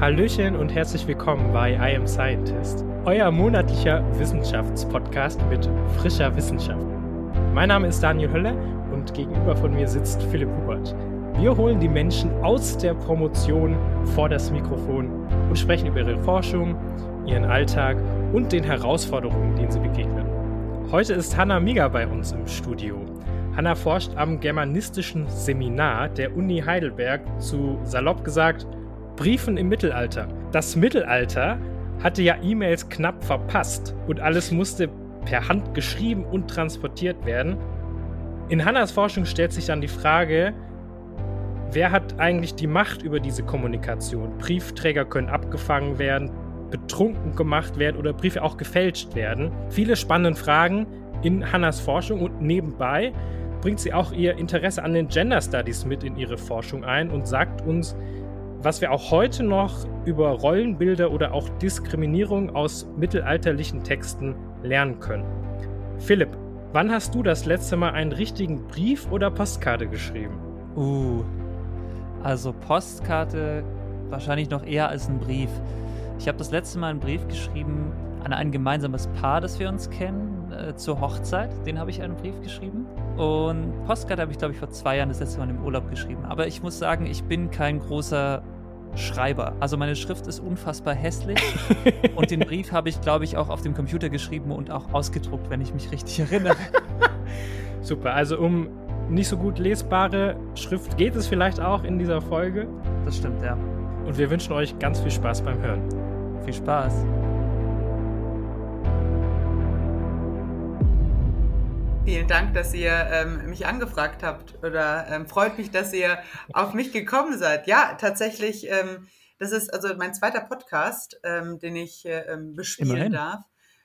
Hallöchen und herzlich willkommen bei I Am Scientist, euer monatlicher Wissenschaftspodcast mit frischer Wissenschaft. Mein Name ist Daniel Hölle und gegenüber von mir sitzt Philipp Hubert. Wir holen die Menschen aus der Promotion vor das Mikrofon und sprechen über ihre Forschung, ihren Alltag und den Herausforderungen, denen sie begegnen. Heute ist Hanna Miga bei uns im Studio. Hanna forscht am Germanistischen Seminar der Uni Heidelberg zu, salopp gesagt, Briefen im Mittelalter. Das Mittelalter hatte ja E-Mails knapp verpasst und alles musste per Hand geschrieben und transportiert werden. In Hannas Forschung stellt sich dann die Frage, Wer hat eigentlich die Macht über diese Kommunikation? Briefträger können abgefangen werden, betrunken gemacht werden oder Briefe auch gefälscht werden. Viele spannende Fragen in Hannas Forschung und nebenbei bringt sie auch ihr Interesse an den Gender Studies mit in ihre Forschung ein und sagt uns, was wir auch heute noch über Rollenbilder oder auch Diskriminierung aus mittelalterlichen Texten lernen können. Philipp, wann hast du das letzte Mal einen richtigen Brief oder Postkarte geschrieben? Uh, also Postkarte wahrscheinlich noch eher als ein Brief. Ich habe das letzte Mal einen Brief geschrieben an ein gemeinsames Paar, das wir uns kennen, äh, zur Hochzeit. Den habe ich einen Brief geschrieben. Und Postkarte habe ich, glaube ich, vor zwei Jahren das letzte Mal im Urlaub geschrieben. Aber ich muss sagen, ich bin kein großer Schreiber. Also meine Schrift ist unfassbar hässlich. und den Brief habe ich, glaube ich, auch auf dem Computer geschrieben und auch ausgedruckt, wenn ich mich richtig erinnere. Super, also um nicht so gut lesbare Schrift geht es vielleicht auch in dieser Folge. Das stimmt, ja. Und wir wünschen euch ganz viel Spaß beim Hören. Viel Spaß. Vielen Dank, dass ihr ähm, mich angefragt habt oder ähm, freut mich, dass ihr auf mich gekommen seid. Ja, tatsächlich, ähm, das ist also mein zweiter Podcast, ähm, den ich äh, ähm, bespielen Immerhin. darf.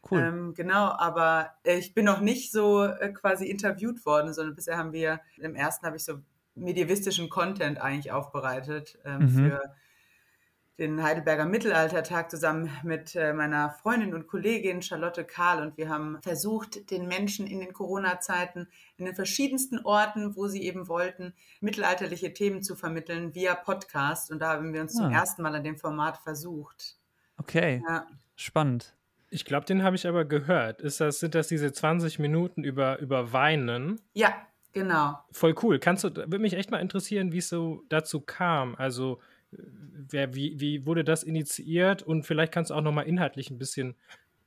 Cool. Ähm, genau, aber äh, ich bin noch nicht so äh, quasi interviewt worden, sondern bisher haben wir, im ersten habe ich so medievistischen Content eigentlich aufbereitet mhm. für den Heidelberger Mittelaltertag zusammen mit äh, meiner Freundin und Kollegin Charlotte Kahl und wir haben versucht, den Menschen in den Corona-Zeiten in den verschiedensten Orten, wo sie eben wollten, mittelalterliche Themen zu vermitteln via Podcast und da haben wir uns ah. zum ersten Mal an dem Format versucht. Okay, ja. spannend. Ich glaube, den habe ich aber gehört. Ist das, sind das diese 20 Minuten über, über Weinen? Ja, genau. Voll cool. Kannst du, würde mich echt mal interessieren, wie es so dazu kam. Also, wer, wie, wie wurde das initiiert? Und vielleicht kannst du auch nochmal inhaltlich ein bisschen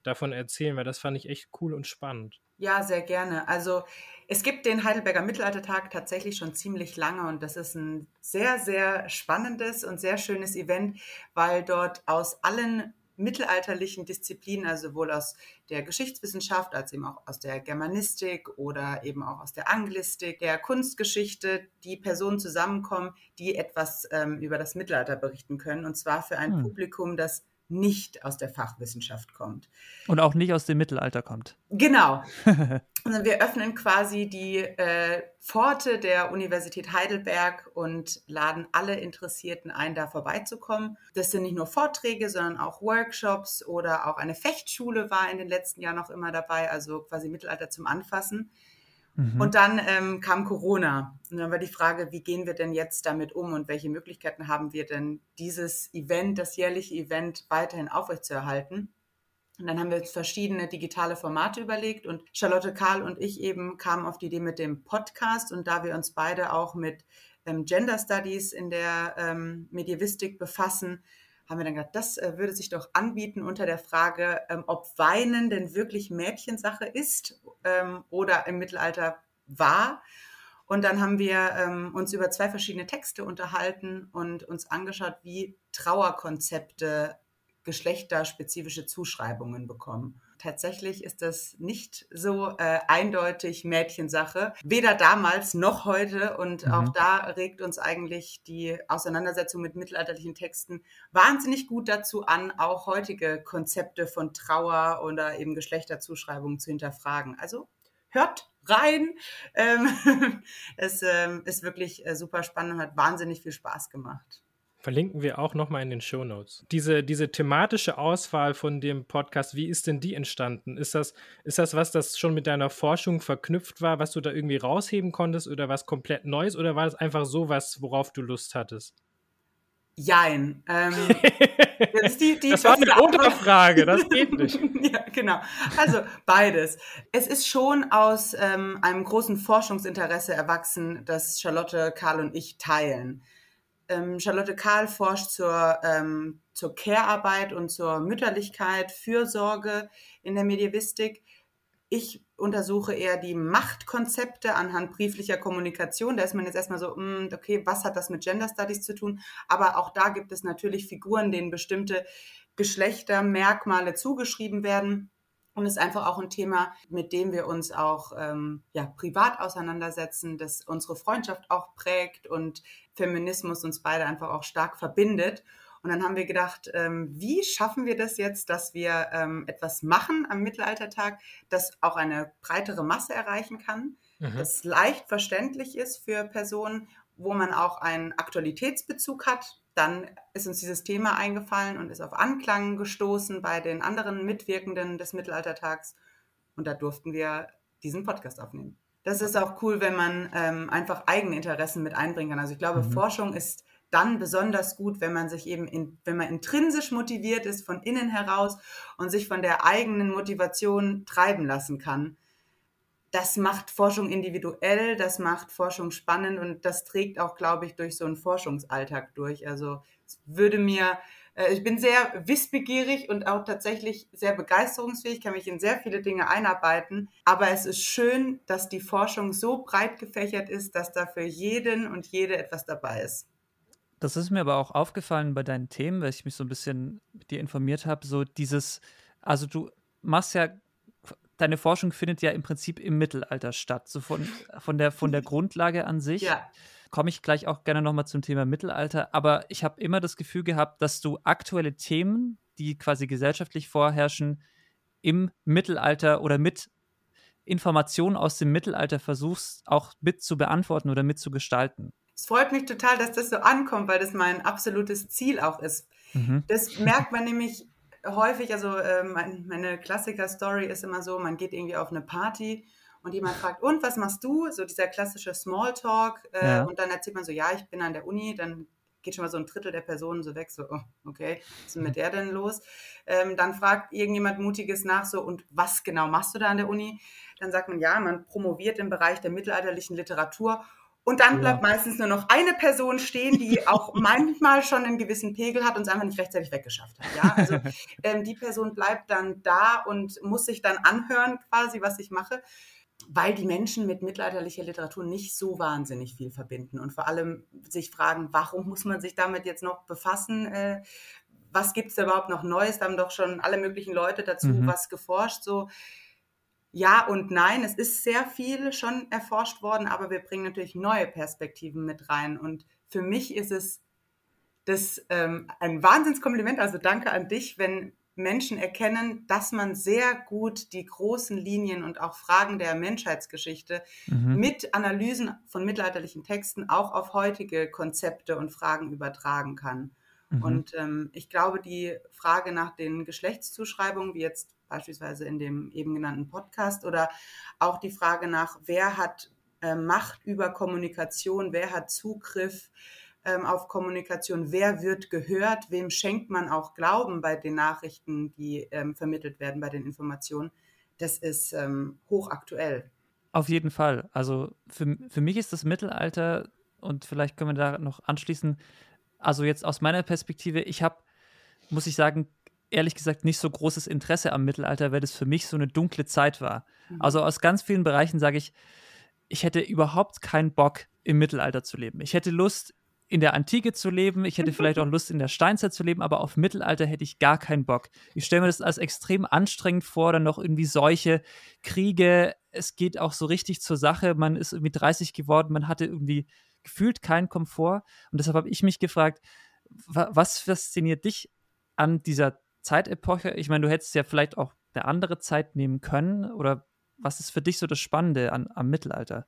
davon erzählen, weil das fand ich echt cool und spannend. Ja, sehr gerne. Also es gibt den Heidelberger Mittelaltertag tatsächlich schon ziemlich lange und das ist ein sehr, sehr spannendes und sehr schönes Event, weil dort aus allen mittelalterlichen Disziplinen, also sowohl aus der Geschichtswissenschaft als eben auch aus der Germanistik oder eben auch aus der Anglistik, der Kunstgeschichte, die Personen zusammenkommen, die etwas ähm, über das Mittelalter berichten können. Und zwar für ein hm. Publikum, das nicht aus der Fachwissenschaft kommt. Und auch nicht aus dem Mittelalter kommt. Genau. also wir öffnen quasi die äh, Pforte der Universität Heidelberg und laden alle Interessierten ein, da vorbeizukommen. Das sind nicht nur Vorträge, sondern auch Workshops oder auch eine Fechtschule war in den letzten Jahren noch immer dabei, also quasi Mittelalter zum Anfassen. Mhm. Und dann ähm, kam Corona. Und dann war die Frage, wie gehen wir denn jetzt damit um und welche Möglichkeiten haben wir denn, dieses Event, das jährliche Event weiterhin aufrechtzuerhalten? Und dann haben wir uns verschiedene digitale Formate überlegt und Charlotte Karl und ich eben kamen auf die Idee mit dem Podcast und da wir uns beide auch mit ähm, Gender Studies in der ähm, Medievistik befassen, haben wir dann gedacht, das äh, würde sich doch anbieten unter der Frage, ähm, ob Weinen denn wirklich Mädchensache ist ähm, oder im Mittelalter war. Und dann haben wir ähm, uns über zwei verschiedene Texte unterhalten und uns angeschaut, wie Trauerkonzepte geschlechterspezifische Zuschreibungen bekommen. Tatsächlich ist das nicht so äh, eindeutig Mädchensache, weder damals noch heute. Und mhm. auch da regt uns eigentlich die Auseinandersetzung mit mittelalterlichen Texten wahnsinnig gut dazu an, auch heutige Konzepte von Trauer oder eben Geschlechterzuschreibungen zu hinterfragen. Also hört rein. Ähm, es ähm, ist wirklich äh, super spannend und hat wahnsinnig viel Spaß gemacht. Verlinken wir auch nochmal in den Show Notes. Diese, diese thematische Auswahl von dem Podcast, wie ist denn die entstanden? Ist das, ist das was, das schon mit deiner Forschung verknüpft war, was du da irgendwie rausheben konntest oder was komplett Neues oder war das einfach so was, worauf du Lust hattest? Jein. Ähm, das, die, die das war eine Unterfrage, das geht nicht. ja, genau. Also beides. Es ist schon aus ähm, einem großen Forschungsinteresse erwachsen, das Charlotte, Karl und ich teilen. Ähm, Charlotte Karl forscht zur, ähm, zur Care-Arbeit und zur Mütterlichkeit, Fürsorge in der Medievistik. Ich untersuche eher die Machtkonzepte anhand brieflicher Kommunikation. Da ist man jetzt erstmal so, hm, okay, was hat das mit Gender Studies zu tun? Aber auch da gibt es natürlich Figuren, denen bestimmte Geschlechtermerkmale zugeschrieben werden. Und ist einfach auch ein Thema, mit dem wir uns auch ähm, ja, privat auseinandersetzen, das unsere Freundschaft auch prägt und Feminismus uns beide einfach auch stark verbindet. Und dann haben wir gedacht, ähm, wie schaffen wir das jetzt, dass wir ähm, etwas machen am Mittelaltertag, das auch eine breitere Masse erreichen kann, mhm. das leicht verständlich ist für Personen, wo man auch einen Aktualitätsbezug hat. Dann ist uns dieses Thema eingefallen und ist auf Anklang gestoßen bei den anderen Mitwirkenden des Mittelaltertags. Und da durften wir diesen Podcast aufnehmen. Das ist auch cool, wenn man ähm, einfach Eigeninteressen mit einbringen kann. Also ich glaube, mhm. Forschung ist dann besonders gut, wenn man sich eben, in, wenn man intrinsisch motiviert ist, von innen heraus und sich von der eigenen Motivation treiben lassen kann. Das macht Forschung individuell, das macht Forschung spannend und das trägt auch, glaube ich, durch so einen Forschungsalltag durch. Also es würde mir, äh, ich bin sehr wissbegierig und auch tatsächlich sehr begeisterungsfähig, kann mich in sehr viele Dinge einarbeiten. Aber es ist schön, dass die Forschung so breit gefächert ist, dass da für jeden und jede etwas dabei ist. Das ist mir aber auch aufgefallen bei deinen Themen, weil ich mich so ein bisschen mit dir informiert habe. So dieses, also du machst ja, deine Forschung findet ja im Prinzip im Mittelalter statt. So von, von, der, von der Grundlage an sich. Ja. Komme ich gleich auch gerne nochmal zum Thema Mittelalter. Aber ich habe immer das Gefühl gehabt, dass du aktuelle Themen, die quasi gesellschaftlich vorherrschen, im Mittelalter oder mit Informationen aus dem Mittelalter versuchst, auch mit zu beantworten oder mit zu gestalten. Es freut mich total, dass das so ankommt, weil das mein absolutes Ziel auch ist. Mhm. Das merkt man nämlich häufig, also äh, mein, meine Klassiker-Story ist immer so, man geht irgendwie auf eine Party und jemand fragt, und was machst du? So dieser klassische Smalltalk äh, ja. und dann erzählt man so, ja, ich bin an der Uni, dann geht schon mal so ein Drittel der Personen so weg, so, oh, okay, was ist denn mit der denn los? Ähm, dann fragt irgendjemand Mutiges nach, so, und was genau machst du da an der Uni? Dann sagt man, ja, man promoviert im Bereich der mittelalterlichen Literatur und dann bleibt ja. meistens nur noch eine Person stehen, die auch manchmal schon einen gewissen Pegel hat und es einfach nicht rechtzeitig weggeschafft hat. Ja? Also ähm, die Person bleibt dann da und muss sich dann anhören, quasi, was ich mache, weil die Menschen mit mittelalterlicher Literatur nicht so wahnsinnig viel verbinden und vor allem sich fragen, warum muss man sich damit jetzt noch befassen? Äh, was gibt es da überhaupt noch Neues? Da haben doch schon alle möglichen Leute dazu mhm. was geforscht. So ja und nein. Es ist sehr viel schon erforscht worden, aber wir bringen natürlich neue Perspektiven mit rein. Und für mich ist es das ähm, ein Wahnsinnskompliment. Also danke an dich, wenn Menschen erkennen, dass man sehr gut die großen Linien und auch Fragen der Menschheitsgeschichte mhm. mit Analysen von mittelalterlichen Texten auch auf heutige Konzepte und Fragen übertragen kann. Mhm. Und ähm, ich glaube, die Frage nach den Geschlechtszuschreibungen, wie jetzt beispielsweise in dem eben genannten Podcast oder auch die Frage nach, wer hat äh, Macht über Kommunikation, wer hat Zugriff ähm, auf Kommunikation, wer wird gehört, wem schenkt man auch Glauben bei den Nachrichten, die ähm, vermittelt werden, bei den Informationen. Das ist ähm, hochaktuell. Auf jeden Fall. Also für, für mich ist das Mittelalter, und vielleicht können wir da noch anschließen, also jetzt aus meiner Perspektive, ich habe, muss ich sagen, ehrlich gesagt nicht so großes Interesse am Mittelalter, weil das für mich so eine dunkle Zeit war. Mhm. Also aus ganz vielen Bereichen sage ich, ich hätte überhaupt keinen Bock, im Mittelalter zu leben. Ich hätte Lust, in der Antike zu leben, ich hätte vielleicht auch Lust, in der Steinzeit zu leben, aber auf Mittelalter hätte ich gar keinen Bock. Ich stelle mir das als extrem anstrengend vor, dann noch irgendwie solche Kriege, es geht auch so richtig zur Sache, man ist irgendwie 30 geworden, man hatte irgendwie gefühlt keinen Komfort und deshalb habe ich mich gefragt, was fasziniert dich an dieser Zeitepoche? Ich meine, du hättest ja vielleicht auch eine andere Zeit nehmen können oder was ist für dich so das Spannende an, am Mittelalter?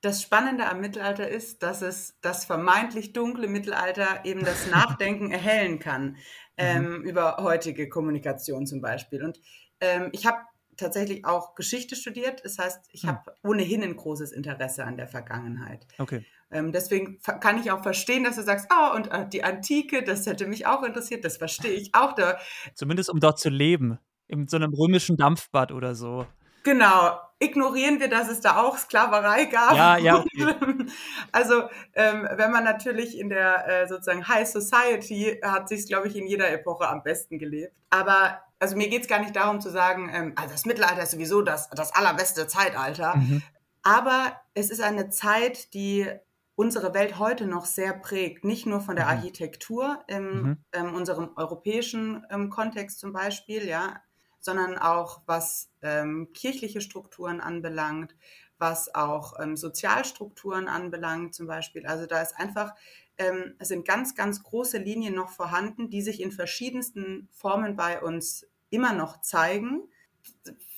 Das Spannende am Mittelalter ist, dass es das vermeintlich dunkle Mittelalter eben das Nachdenken erhellen kann mhm. ähm, über heutige Kommunikation zum Beispiel. Und ähm, ich habe tatsächlich auch Geschichte studiert. Das heißt, ich hm. habe ohnehin ein großes Interesse an der Vergangenheit. Okay. Ähm, deswegen kann ich auch verstehen, dass du sagst, oh, und äh, die Antike, das hätte mich auch interessiert, das verstehe ich auch. Da. Zumindest um dort zu leben, in so einem römischen Dampfbad oder so. Genau. Ignorieren wir, dass es da auch Sklaverei gab. Ja, ja. Okay. also, ähm, wenn man natürlich in der äh, sozusagen High Society hat sich glaube ich, in jeder Epoche am besten gelebt. Aber also mir geht es gar nicht darum zu sagen, ähm, also das Mittelalter ist sowieso das, das allerbeste Zeitalter. Mhm. Aber es ist eine Zeit, die unsere Welt heute noch sehr prägt, nicht nur von der mhm. Architektur in mhm. ähm, unserem europäischen ähm, Kontext zum Beispiel, ja, sondern auch was ähm, kirchliche Strukturen anbelangt, was auch ähm, Sozialstrukturen anbelangt zum Beispiel. Also da ist einfach, ähm, es sind ganz, ganz große Linien noch vorhanden, die sich in verschiedensten Formen bei uns immer noch zeigen.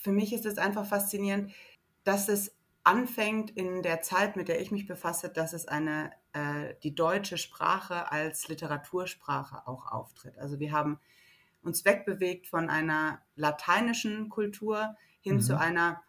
Für mich ist es einfach faszinierend, dass es anfängt in der Zeit, mit der ich mich befasse, dass es eine, äh, die deutsche Sprache als Literatursprache auch auftritt. Also wir haben uns wegbewegt von einer lateinischen Kultur hin mhm. zu einer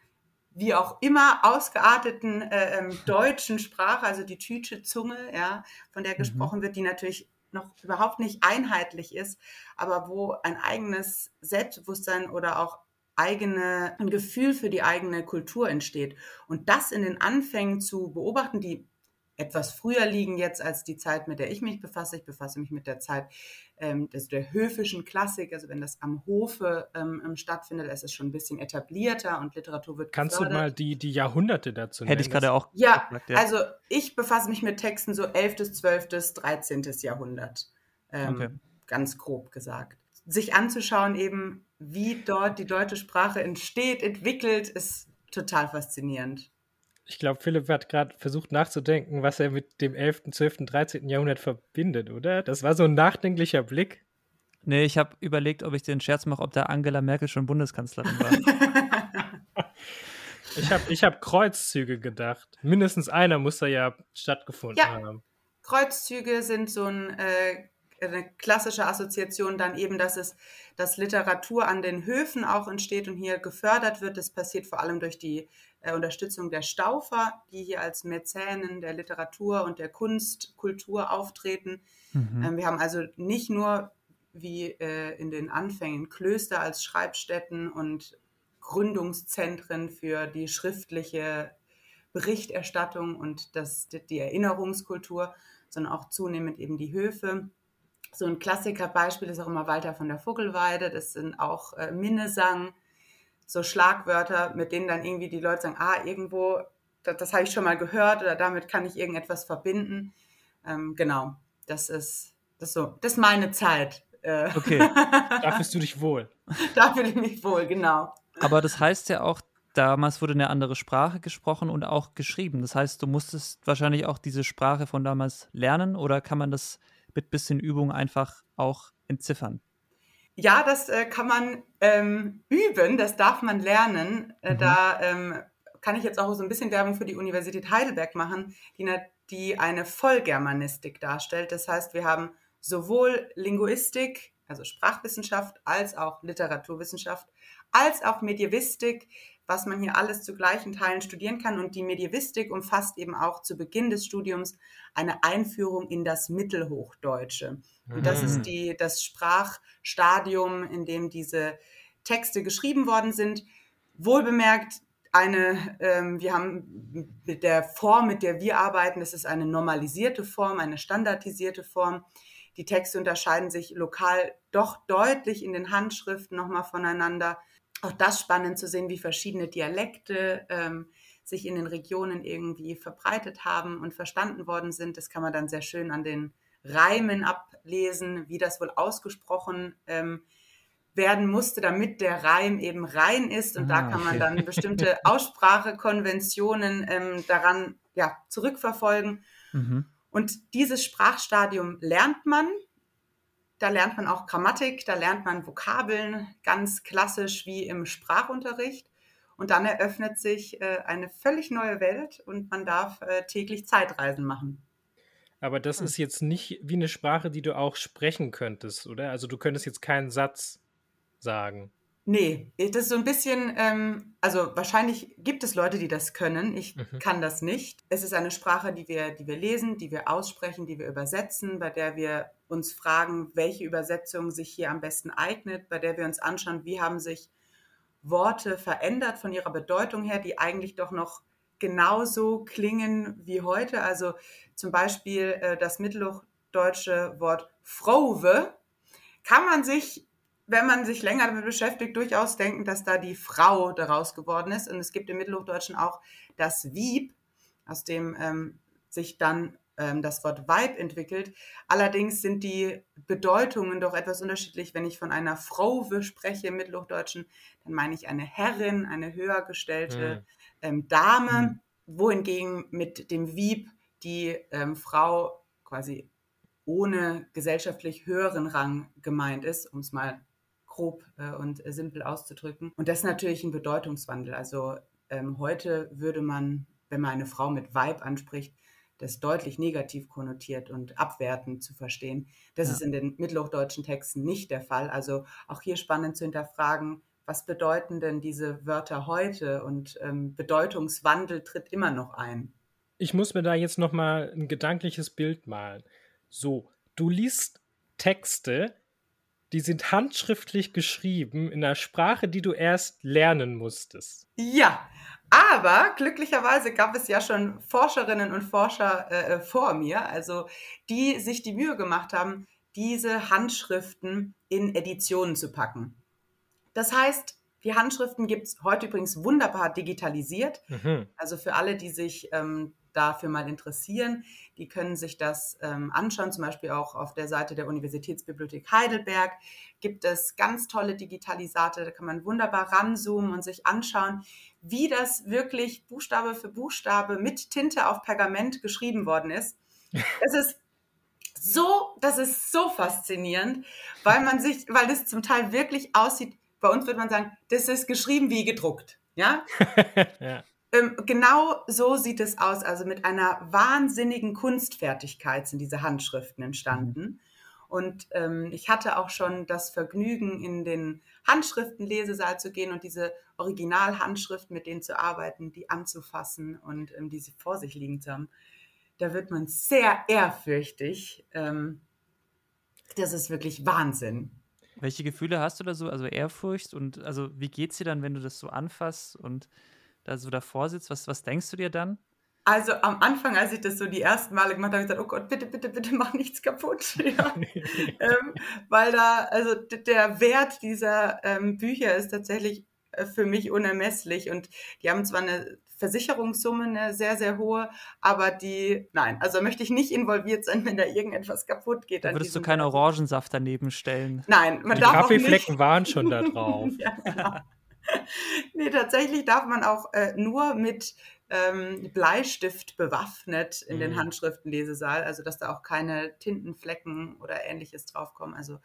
wie auch immer ausgearteten äh, ähm, deutschen Sprache, also die Tütsche Zunge, ja, von der mhm. gesprochen wird, die natürlich noch überhaupt nicht einheitlich ist, aber wo ein eigenes Selbstbewusstsein oder auch eigene, ein Gefühl für die eigene Kultur entsteht. Und das in den Anfängen zu beobachten, die etwas früher liegen jetzt als die Zeit, mit der ich mich befasse. Ich befasse mich mit der Zeit ähm, des, der höfischen Klassik, also wenn das am Hofe ähm, ähm stattfindet, ist es schon ein bisschen etablierter und Literatur wird Kannst gefördert. du mal die, die Jahrhunderte dazu nennen? Hätte ich gerade auch ja, gesagt, ja, also ich befasse mich mit Texten so 11., 12., 13. Jahrhundert, ähm, okay. ganz grob gesagt. Sich anzuschauen eben, wie dort die deutsche Sprache entsteht, entwickelt, ist total faszinierend. Ich glaube, Philipp hat gerade versucht nachzudenken, was er mit dem 11., 12., 13. Jahrhundert verbindet, oder? Das war so ein nachdenklicher Blick. Nee, ich habe überlegt, ob ich den Scherz mache, ob da Angela Merkel schon Bundeskanzlerin war. ich habe ich hab Kreuzzüge gedacht. Mindestens einer muss da ja stattgefunden ja. haben. Kreuzzüge sind so ein äh, eine klassische Assoziation dann eben, dass es, dass Literatur an den Höfen auch entsteht und hier gefördert wird. Das passiert vor allem durch die äh, Unterstützung der Staufer, die hier als Mäzenen der Literatur und der Kunst, Kultur auftreten. Mhm. Ähm, wir haben also nicht nur wie äh, in den Anfängen Klöster als Schreibstätten und Gründungszentren für die schriftliche Berichterstattung und das, die Erinnerungskultur, sondern auch zunehmend eben die Höfe so ein Klassikerbeispiel ist auch immer Walter von der Vogelweide. Das sind auch äh, Minnesang, so Schlagwörter, mit denen dann irgendwie die Leute sagen, ah, irgendwo, das, das habe ich schon mal gehört oder damit kann ich irgendetwas verbinden. Ähm, genau, das ist, das, so, das ist meine Zeit. Äh. Okay, da fühlst du dich wohl. da fühle ich mich wohl, genau. Aber das heißt ja auch, damals wurde eine andere Sprache gesprochen und auch geschrieben. Das heißt, du musstest wahrscheinlich auch diese Sprache von damals lernen oder kann man das mit bisschen Übung einfach auch entziffern? Ja, das äh, kann man ähm, üben, das darf man lernen. Äh, mhm. Da ähm, kann ich jetzt auch so ein bisschen Werbung für die Universität Heidelberg machen, die, die eine Vollgermanistik darstellt. Das heißt, wir haben sowohl Linguistik, also Sprachwissenschaft, als auch Literaturwissenschaft, als auch Medievistik, was man hier alles zu gleichen Teilen studieren kann. Und die Medievistik umfasst eben auch zu Beginn des Studiums eine Einführung in das Mittelhochdeutsche. Und das ist mhm. die, das Sprachstadium, in dem diese Texte geschrieben worden sind. Wohlbemerkt, eine, ähm, wir haben mit der Form, mit der wir arbeiten, das ist eine normalisierte Form, eine standardisierte Form. Die Texte unterscheiden sich lokal doch deutlich in den Handschriften nochmal voneinander auch das spannend zu sehen, wie verschiedene Dialekte ähm, sich in den Regionen irgendwie verbreitet haben und verstanden worden sind. Das kann man dann sehr schön an den Reimen ablesen, wie das wohl ausgesprochen ähm, werden musste, damit der Reim eben rein ist. Und ah, da kann man dann bestimmte Aussprachekonventionen ähm, daran ja, zurückverfolgen. Mhm. Und dieses Sprachstadium lernt man da lernt man auch Grammatik, da lernt man Vokabeln, ganz klassisch wie im Sprachunterricht. Und dann eröffnet sich äh, eine völlig neue Welt und man darf äh, täglich Zeitreisen machen. Aber das hm. ist jetzt nicht wie eine Sprache, die du auch sprechen könntest, oder? Also du könntest jetzt keinen Satz sagen. Nee, das ist so ein bisschen, ähm, also wahrscheinlich gibt es Leute, die das können. Ich mhm. kann das nicht. Es ist eine Sprache, die wir, die wir lesen, die wir aussprechen, die wir übersetzen, bei der wir uns fragen, welche Übersetzung sich hier am besten eignet, bei der wir uns anschauen, wie haben sich Worte verändert von ihrer Bedeutung her, die eigentlich doch noch genauso klingen wie heute. Also zum Beispiel äh, das mittelhochdeutsche Wort Frauwe kann man sich wenn man sich länger damit beschäftigt, durchaus denken, dass da die Frau daraus geworden ist. Und es gibt im Mittelhochdeutschen auch das Wieb, aus dem ähm, sich dann ähm, das Wort Weib entwickelt. Allerdings sind die Bedeutungen doch etwas unterschiedlich. Wenn ich von einer Frau spreche im Mittelhochdeutschen, dann meine ich eine Herrin, eine höher gestellte mhm. ähm, Dame, mhm. wohingegen mit dem Wieb die ähm, Frau quasi ohne gesellschaftlich höheren Rang gemeint ist, um es mal grob äh, und simpel auszudrücken. Und das ist natürlich ein Bedeutungswandel. Also ähm, heute würde man, wenn man eine Frau mit Weib anspricht, das deutlich negativ konnotiert und abwertend zu verstehen. Das ja. ist in den mittelhochdeutschen Texten nicht der Fall. Also auch hier spannend zu hinterfragen, was bedeuten denn diese Wörter heute? Und ähm, Bedeutungswandel tritt immer noch ein. Ich muss mir da jetzt noch mal ein gedankliches Bild malen. So, du liest Texte, die sind handschriftlich geschrieben in einer Sprache, die du erst lernen musstest. Ja, aber glücklicherweise gab es ja schon Forscherinnen und Forscher äh, äh, vor mir, also die sich die Mühe gemacht haben, diese Handschriften in Editionen zu packen. Das heißt, die Handschriften gibt es heute übrigens wunderbar digitalisiert. Mhm. Also für alle, die sich ähm, dafür mal interessieren, die können sich das ähm, anschauen. Zum Beispiel auch auf der Seite der Universitätsbibliothek Heidelberg gibt es ganz tolle Digitalisate. Da kann man wunderbar ranzoomen und sich anschauen, wie das wirklich Buchstabe für Buchstabe mit Tinte auf Pergament geschrieben worden ist. Es ist so, das ist so faszinierend, weil man sich, weil das zum Teil wirklich aussieht. Bei uns würde man sagen, das ist geschrieben wie gedruckt. Ja? ja. Ähm, genau so sieht es aus. Also mit einer wahnsinnigen Kunstfertigkeit sind diese Handschriften entstanden. Mhm. Und ähm, ich hatte auch schon das Vergnügen, in den Handschriftenlesesaal zu gehen und diese Originalhandschriften, mit denen zu arbeiten, die anzufassen und ähm, die sie vor sich liegen zu haben. Da wird man sehr ehrfürchtig. Ähm, das ist wirklich Wahnsinn. Welche Gefühle hast du da so? Also Ehrfurcht und also wie geht's dir dann, wenn du das so anfasst und da so davor sitzt? Was, was denkst du dir dann? Also am Anfang, als ich das so die ersten Male gemacht habe, habe ich gesagt, oh Gott, bitte, bitte, bitte mach nichts kaputt. Ja. ähm, weil da, also der Wert dieser ähm, Bücher ist tatsächlich äh, für mich unermesslich. Und die haben zwar eine Versicherungssumme, eine sehr, sehr hohe, aber die, nein, also möchte ich nicht involviert sein, wenn da irgendetwas kaputt geht. Da würdest du keinen Orangensaft daneben stellen. Nein, man die darf Kaffeeflecken auch nicht. waren schon da drauf. ja, genau. nee, tatsächlich darf man auch äh, nur mit ähm, Bleistift bewaffnet in mhm. den Handschriftenlesesaal, also dass da auch keine Tintenflecken oder ähnliches draufkommen. Also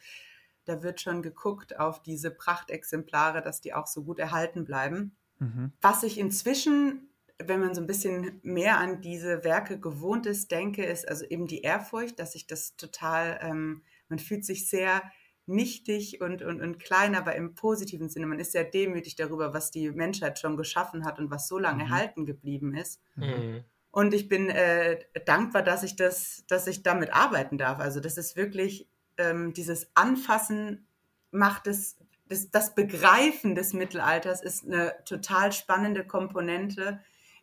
da wird schon geguckt auf diese Prachtexemplare, dass die auch so gut erhalten bleiben. Mhm. Was ich inzwischen, wenn man so ein bisschen mehr an diese Werke gewohnt ist, denke, ist also eben die Ehrfurcht, dass ich das total, ähm, man fühlt sich sehr nichtig und, und, und klein, aber im positiven Sinne. Man ist sehr demütig darüber, was die Menschheit schon geschaffen hat und was so lange mhm. erhalten geblieben ist. Mhm. Und ich bin äh, dankbar, dass ich das, dass ich damit arbeiten darf. Also das ist wirklich ähm, dieses Anfassen macht es, das, das Begreifen des Mittelalters ist eine total spannende Komponente,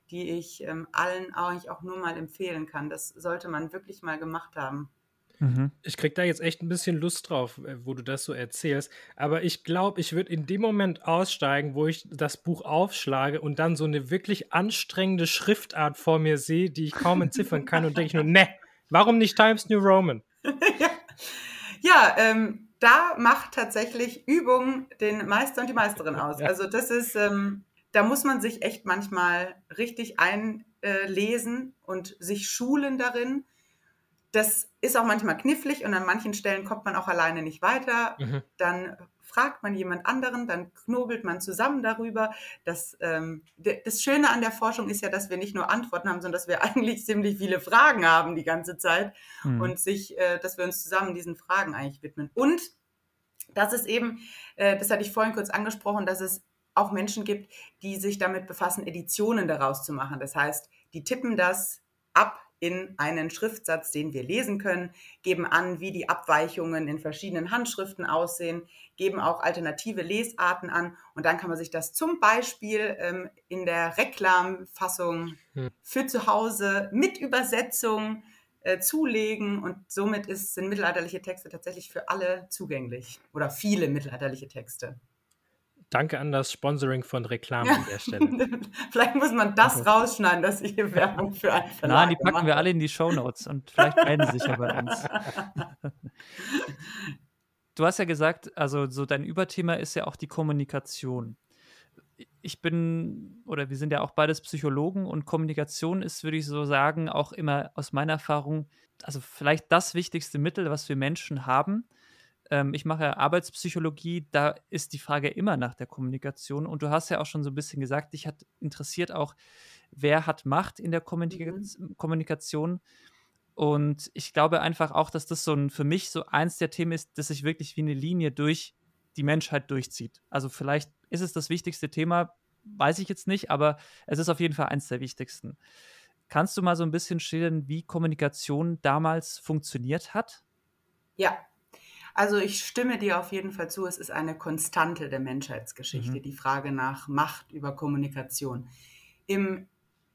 die ich ähm, allen eigentlich auch nur mal empfehlen kann. Das sollte man wirklich mal gemacht haben. Mhm. Ich krieg da jetzt echt ein bisschen Lust drauf, äh, wo du das so erzählst. Aber ich glaube, ich würde in dem Moment aussteigen, wo ich das Buch aufschlage und dann so eine wirklich anstrengende Schriftart vor mir sehe, die ich kaum entziffern kann und denke ich nur, ne, warum nicht Times New Roman? ja, ja ähm, da macht tatsächlich Übung den Meister und die Meisterin aus. Ja. Also das ist, ähm, da muss man sich echt manchmal richtig einlesen und sich schulen darin das ist auch manchmal knifflig und an manchen Stellen kommt man auch alleine nicht weiter. Mhm. Dann fragt man jemand anderen, dann knobelt man zusammen darüber. Das, ähm, das Schöne an der Forschung ist ja, dass wir nicht nur Antworten haben, sondern dass wir eigentlich ziemlich viele Fragen haben die ganze Zeit mhm. und sich, äh, dass wir uns zusammen diesen Fragen eigentlich widmen. Und dass es eben, äh, das hatte ich vorhin kurz angesprochen, dass es auch Menschen gibt, die sich damit befassen, Editionen daraus zu machen. Das heißt, die tippen das ab in einen Schriftsatz, den wir lesen können, geben an, wie die Abweichungen in verschiedenen Handschriften aussehen, geben auch alternative Lesarten an und dann kann man sich das zum Beispiel ähm, in der Reklamfassung hm. für zu Hause mit Übersetzung äh, zulegen und somit ist, sind mittelalterliche Texte tatsächlich für alle zugänglich oder viele mittelalterliche Texte. Danke an das Sponsoring von Reklame an der Stelle. vielleicht muss man das rausschneiden, dass ich hier Werbung für einen Verlag Nein, die packen mache. wir alle in die Shownotes und vielleicht melden sie sich ja bei uns. du hast ja gesagt, also so dein Überthema ist ja auch die Kommunikation. Ich bin, oder wir sind ja auch beides Psychologen und Kommunikation ist, würde ich so sagen, auch immer aus meiner Erfahrung, also vielleicht das wichtigste Mittel, was wir Menschen haben ähm, ich mache Arbeitspsychologie, da ist die Frage immer nach der Kommunikation. Und du hast ja auch schon so ein bisschen gesagt, dich hat interessiert auch, wer hat Macht in der Kommunika mhm. Kommunikation. Und ich glaube einfach auch, dass das so ein, für mich so eins der Themen ist, dass sich wirklich wie eine Linie durch die Menschheit durchzieht. Also vielleicht ist es das wichtigste Thema, weiß ich jetzt nicht, aber es ist auf jeden Fall eins der wichtigsten. Kannst du mal so ein bisschen schildern, wie Kommunikation damals funktioniert hat? Ja, also ich stimme dir auf jeden Fall zu, es ist eine Konstante der Menschheitsgeschichte, mhm. die Frage nach Macht über Kommunikation. Im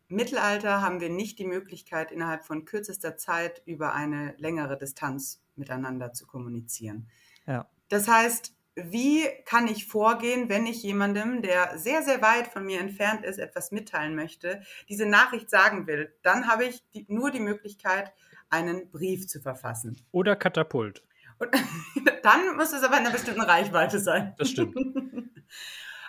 Mittelalter haben wir nicht die Möglichkeit, innerhalb von kürzester Zeit über eine längere Distanz miteinander zu kommunizieren. Ja. Das heißt, wie kann ich vorgehen, wenn ich jemandem, der sehr, sehr weit von mir entfernt ist, etwas mitteilen möchte, diese Nachricht sagen will? Dann habe ich die, nur die Möglichkeit, einen Brief zu verfassen. Oder Katapult. Und dann muss es aber in einer bestimmten Reichweite sein. Das stimmt.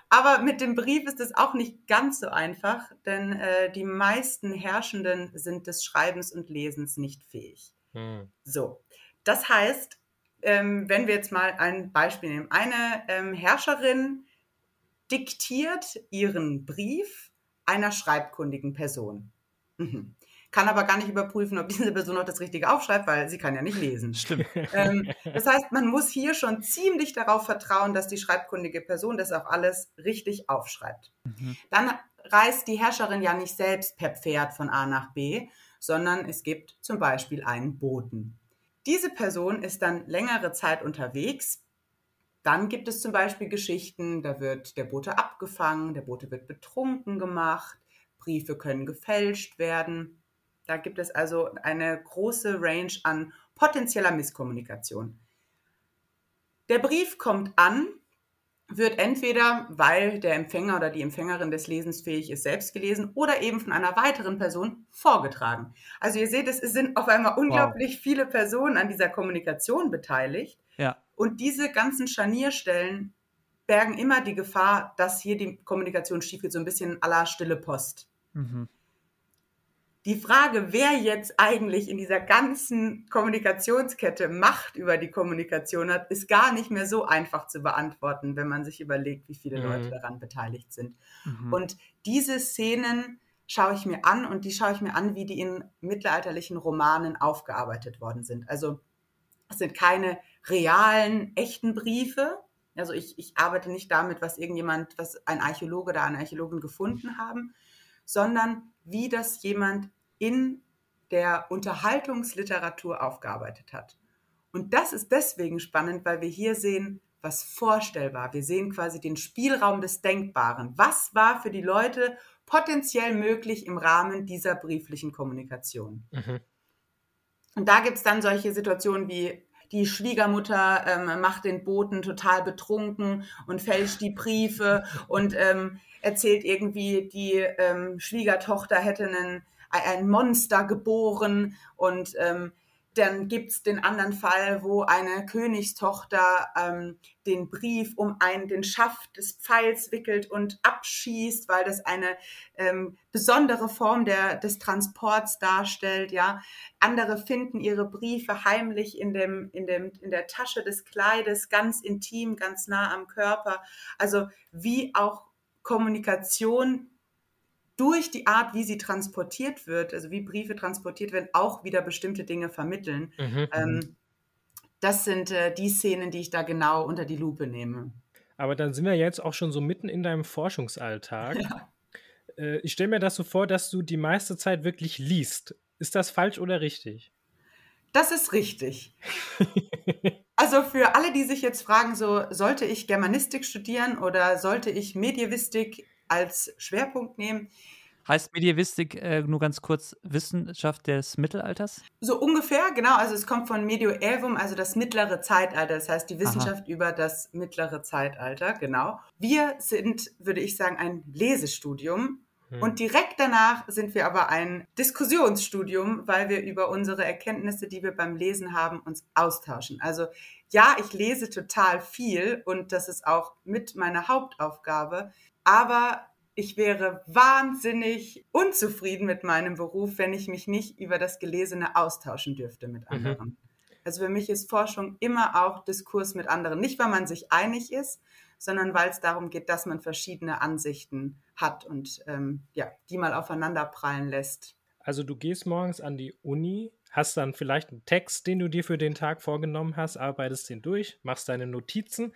Aber mit dem Brief ist es auch nicht ganz so einfach, denn äh, die meisten Herrschenden sind des Schreibens und Lesens nicht fähig. Hm. So, das heißt, ähm, wenn wir jetzt mal ein Beispiel nehmen, eine ähm, Herrscherin diktiert ihren Brief einer schreibkundigen Person. Mhm kann aber gar nicht überprüfen, ob diese Person auch das Richtige aufschreibt, weil sie kann ja nicht lesen. Stimmt. Ähm, das heißt, man muss hier schon ziemlich darauf vertrauen, dass die schreibkundige Person das auch alles richtig aufschreibt. Mhm. Dann reist die Herrscherin ja nicht selbst per Pferd von A nach B, sondern es gibt zum Beispiel einen Boten. Diese Person ist dann längere Zeit unterwegs. Dann gibt es zum Beispiel Geschichten, da wird der Bote abgefangen, der Bote wird betrunken gemacht, Briefe können gefälscht werden. Da gibt es also eine große Range an potenzieller Misskommunikation. Der Brief kommt an, wird entweder, weil der Empfänger oder die Empfängerin des Lesens fähig ist, selbst gelesen oder eben von einer weiteren Person vorgetragen. Also ihr seht, es sind auf einmal unglaublich wow. viele Personen an dieser Kommunikation beteiligt. Ja. Und diese ganzen Scharnierstellen bergen immer die Gefahr, dass hier die Kommunikation schief geht, so ein bisschen à la stille Post. Mhm die Frage, wer jetzt eigentlich in dieser ganzen Kommunikationskette Macht über die Kommunikation hat, ist gar nicht mehr so einfach zu beantworten, wenn man sich überlegt, wie viele mhm. Leute daran beteiligt sind. Mhm. Und diese Szenen schaue ich mir an und die schaue ich mir an, wie die in mittelalterlichen Romanen aufgearbeitet worden sind. Also es sind keine realen, echten Briefe. Also ich, ich arbeite nicht damit, was irgendjemand, was ein Archäologe oder eine Archäologin gefunden haben, sondern wie das jemand in der Unterhaltungsliteratur aufgearbeitet hat. Und das ist deswegen spannend, weil wir hier sehen, was vorstellbar. Wir sehen quasi den Spielraum des Denkbaren. Was war für die Leute potenziell möglich im Rahmen dieser brieflichen Kommunikation? Mhm. Und da gibt es dann solche Situationen wie die Schwiegermutter ähm, macht den Boten total betrunken und fälscht die Briefe und ähm, erzählt irgendwie, die ähm, Schwiegertochter hätte einen ein Monster geboren und ähm, dann gibt es den anderen Fall, wo eine Königstochter ähm, den Brief um einen, den Schaft des Pfeils wickelt und abschießt, weil das eine ähm, besondere Form der, des Transports darstellt. Ja, andere finden ihre Briefe heimlich in dem, in dem, in der Tasche des Kleides, ganz intim, ganz nah am Körper. Also wie auch Kommunikation durch die Art, wie sie transportiert wird, also wie Briefe transportiert werden, auch wieder bestimmte Dinge vermitteln. Mhm. Ähm, das sind äh, die Szenen, die ich da genau unter die Lupe nehme. Aber dann sind wir jetzt auch schon so mitten in deinem Forschungsalltag. Ja. Äh, ich stelle mir das so vor, dass du die meiste Zeit wirklich liest. Ist das falsch oder richtig? Das ist richtig. also für alle, die sich jetzt fragen, so sollte ich Germanistik studieren oder sollte ich Medievistik als Schwerpunkt nehmen? Heißt Medievistik äh, nur ganz kurz Wissenschaft des Mittelalters? So ungefähr, genau. Also es kommt von Medioevum, also das mittlere Zeitalter. Das heißt die Wissenschaft Aha. über das mittlere Zeitalter, genau. Wir sind, würde ich sagen, ein Lesestudium. Hm. Und direkt danach sind wir aber ein Diskussionsstudium, weil wir über unsere Erkenntnisse, die wir beim Lesen haben, uns austauschen. Also ja, ich lese total viel und das ist auch mit meiner Hauptaufgabe. Aber ich wäre wahnsinnig unzufrieden mit meinem Beruf, wenn ich mich nicht über das Gelesene austauschen dürfte mit mhm. anderen. Mhm. Also für mich ist Forschung immer auch Diskurs mit anderen. Nicht, weil man sich einig ist, sondern weil es darum geht, dass man verschiedene Ansichten hat und ähm, ja, die mal aufeinander prallen lässt. Also du gehst morgens an die Uni, hast dann vielleicht einen Text, den du dir für den Tag vorgenommen hast, arbeitest den durch, machst deine Notizen,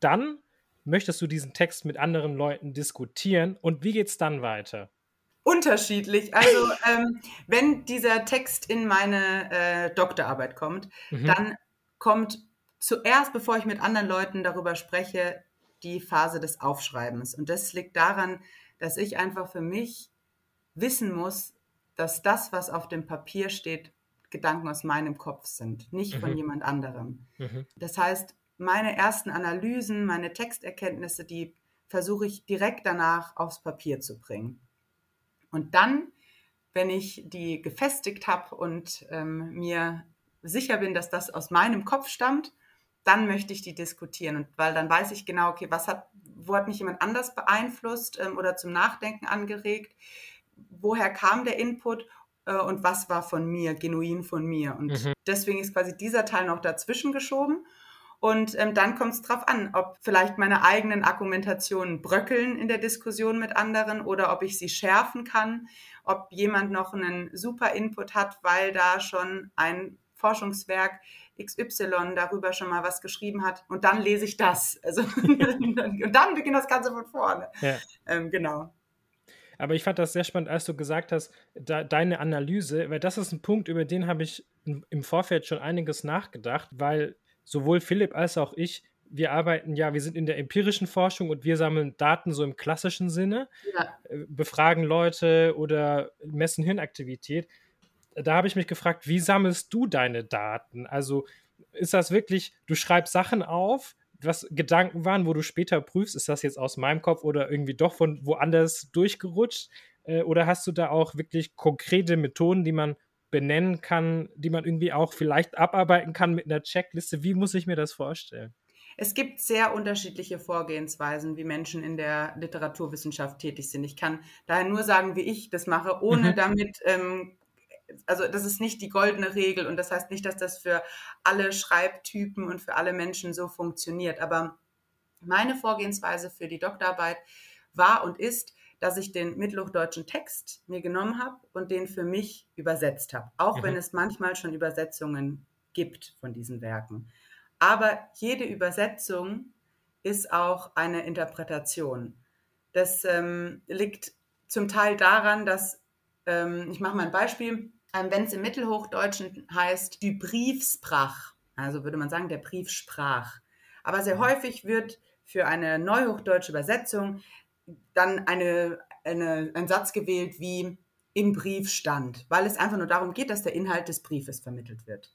dann möchtest du diesen Text mit anderen Leuten diskutieren und wie geht es dann weiter? Unterschiedlich. Also ähm, wenn dieser Text in meine äh, Doktorarbeit kommt, mhm. dann kommt zuerst, bevor ich mit anderen Leuten darüber spreche, die Phase des Aufschreibens. Und das liegt daran, dass ich einfach für mich wissen muss, dass das, was auf dem Papier steht, Gedanken aus meinem Kopf sind, nicht mhm. von jemand anderem. Mhm. Das heißt, meine ersten Analysen, meine Texterkenntnisse, die versuche ich direkt danach aufs Papier zu bringen. Und dann, wenn ich die gefestigt habe und ähm, mir sicher bin, dass das aus meinem Kopf stammt, dann möchte ich die diskutieren. Und weil dann weiß ich genau, okay, was hat, wo hat mich jemand anders beeinflusst ähm, oder zum Nachdenken angeregt? Woher kam der Input äh, und was war von mir, genuin von mir? Und mhm. deswegen ist quasi dieser Teil noch dazwischen geschoben. Und ähm, dann kommt es darauf an, ob vielleicht meine eigenen Argumentationen bröckeln in der Diskussion mit anderen oder ob ich sie schärfen kann, ob jemand noch einen super Input hat, weil da schon ein Forschungswerk XY darüber schon mal was geschrieben hat und dann lese ich das. Also und dann beginnt das Ganze von vorne. Ja. Ähm, genau. Aber ich fand das sehr spannend, als du gesagt hast, da, deine Analyse, weil das ist ein Punkt, über den habe ich im Vorfeld schon einiges nachgedacht, weil sowohl Philipp als auch ich, wir arbeiten ja, wir sind in der empirischen Forschung und wir sammeln Daten so im klassischen Sinne, ja. Äh, befragen Leute oder messen Hirnaktivität. Da habe ich mich gefragt, wie sammelst du deine Daten? Also ist das wirklich, du schreibst Sachen auf, was Gedanken waren, wo du später prüfst, ist das jetzt aus meinem Kopf oder irgendwie doch von woanders durchgerutscht? Äh, oder hast du da auch wirklich konkrete Methoden, die man benennen kann, die man irgendwie auch vielleicht abarbeiten kann mit einer Checkliste? Wie muss ich mir das vorstellen? Es gibt sehr unterschiedliche Vorgehensweisen, wie Menschen in der Literaturwissenschaft tätig sind. Ich kann daher nur sagen, wie ich das mache, ohne mhm. damit, ähm, also das ist nicht die goldene Regel und das heißt nicht, dass das für alle Schreibtypen und für alle Menschen so funktioniert. Aber meine Vorgehensweise für die Doktorarbeit war und ist, dass ich den mittelhochdeutschen Text mir genommen habe und den für mich übersetzt habe, auch mhm. wenn es manchmal schon Übersetzungen gibt von diesen Werken. Aber jede Übersetzung ist auch eine Interpretation. Das ähm, liegt zum Teil daran, dass, ähm, ich mache mal ein Beispiel, ähm, wenn es im Mittelhochdeutschen heißt, die Briefsprach, also würde man sagen, der Brief sprach. Aber sehr mhm. häufig wird für eine neuhochdeutsche Übersetzung dann eine, eine, ein Satz gewählt wie im Brief stand, weil es einfach nur darum geht, dass der Inhalt des Briefes vermittelt wird.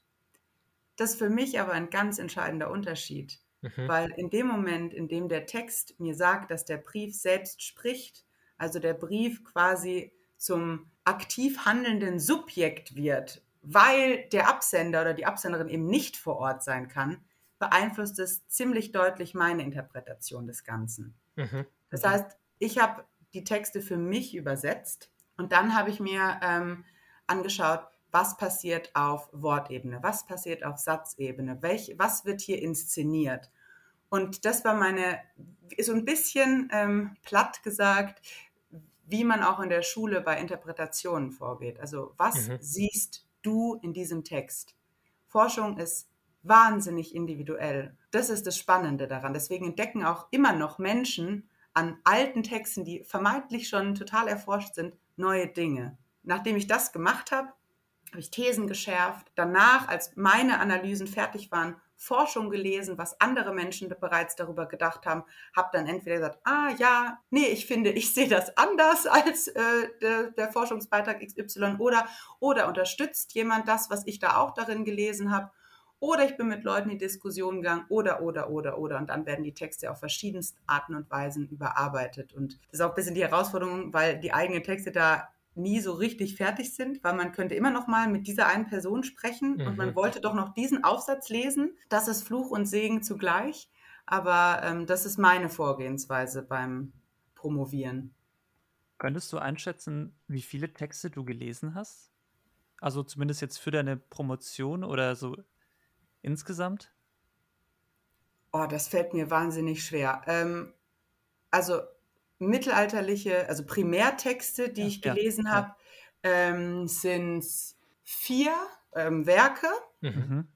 Das ist für mich aber ein ganz entscheidender Unterschied, mhm. weil in dem Moment, in dem der Text mir sagt, dass der Brief selbst spricht, also der Brief quasi zum aktiv handelnden Subjekt wird, weil der Absender oder die Absenderin eben nicht vor Ort sein kann, beeinflusst es ziemlich deutlich meine Interpretation des Ganzen. Mhm. Das mhm. heißt, ich habe die Texte für mich übersetzt und dann habe ich mir ähm, angeschaut, was passiert auf Wortebene, was passiert auf Satzebene, welch, was wird hier inszeniert. Und das war meine, so ein bisschen ähm, platt gesagt, wie man auch in der Schule bei Interpretationen vorgeht. Also was mhm. siehst du in diesem Text? Forschung ist wahnsinnig individuell. Das ist das Spannende daran. Deswegen entdecken auch immer noch Menschen an alten Texten, die vermeintlich schon total erforscht sind, neue Dinge. Nachdem ich das gemacht habe, habe ich Thesen geschärft. Danach, als meine Analysen fertig waren, Forschung gelesen, was andere Menschen bereits darüber gedacht haben, habe dann entweder gesagt, ah ja, nee, ich finde, ich sehe das anders als äh, der, der, Forschungsbeitrag XY oder, oder unterstützt jemand das, was ich da auch darin gelesen habe. Oder ich bin mit Leuten in Diskussion gegangen oder, oder, oder, oder. Und dann werden die Texte auf verschiedensten Arten und Weisen überarbeitet. Und das ist auch ein bisschen die Herausforderung, weil die eigenen Texte da nie so richtig fertig sind, weil man könnte immer noch mal mit dieser einen Person sprechen mhm. und man mhm. wollte doch noch diesen Aufsatz lesen. Das ist Fluch und Segen zugleich. Aber ähm, das ist meine Vorgehensweise beim Promovieren. Könntest du einschätzen, wie viele Texte du gelesen hast? Also zumindest jetzt für deine Promotion oder so insgesamt? Oh, das fällt mir wahnsinnig schwer. Ähm, also mittelalterliche, also Primärtexte, die ja, ich gelesen ja, habe, ja. ähm, sind vier ähm, Werke mhm. mhm.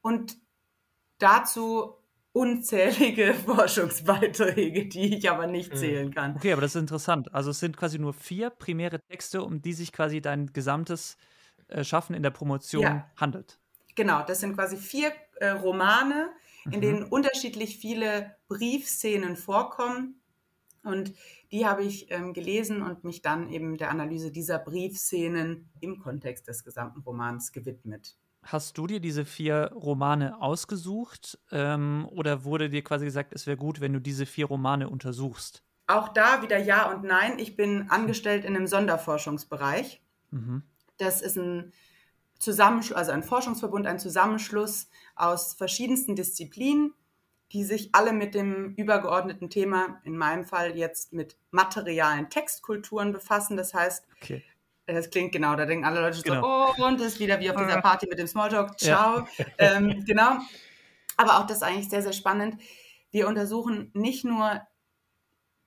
und dazu unzählige Forschungsbeiträge, die ich aber nicht mhm. zählen kann. Okay, aber das ist interessant. Also es sind quasi nur vier primäre Texte, um die sich quasi dein gesamtes äh, Schaffen in der Promotion handelt. Genau, das sind quasi vier äh, Romane, in mhm. denen unterschiedlich viele Briefszenen vorkommen und die habe ich ähm, gelesen und mich dann eben der Analyse dieser Briefszenen im Kontext des gesamten Romans gewidmet. Hast du dir diese vier Romane ausgesucht ähm, oder wurde dir quasi gesagt, es wäre gut, wenn du diese vier Romane untersuchst? Auch da wieder ja und nein. Ich bin angestellt in einem Sonderforschungsbereich. Mhm. Das ist ein Zusammenschluss, also ein Forschungsverbund, ein Zusammenschluss aus verschiedensten Disziplinen die sich alle mit dem übergeordneten Thema, in meinem Fall jetzt mit materialen Textkulturen befassen. Das heißt, okay. das klingt genau, da denken alle Leute genau. so, oh, und ist wieder wie auf dieser Party mit dem Smalltalk, ciao. Ja. Ähm, genau. Aber auch das ist eigentlich sehr, sehr spannend. Wir untersuchen nicht nur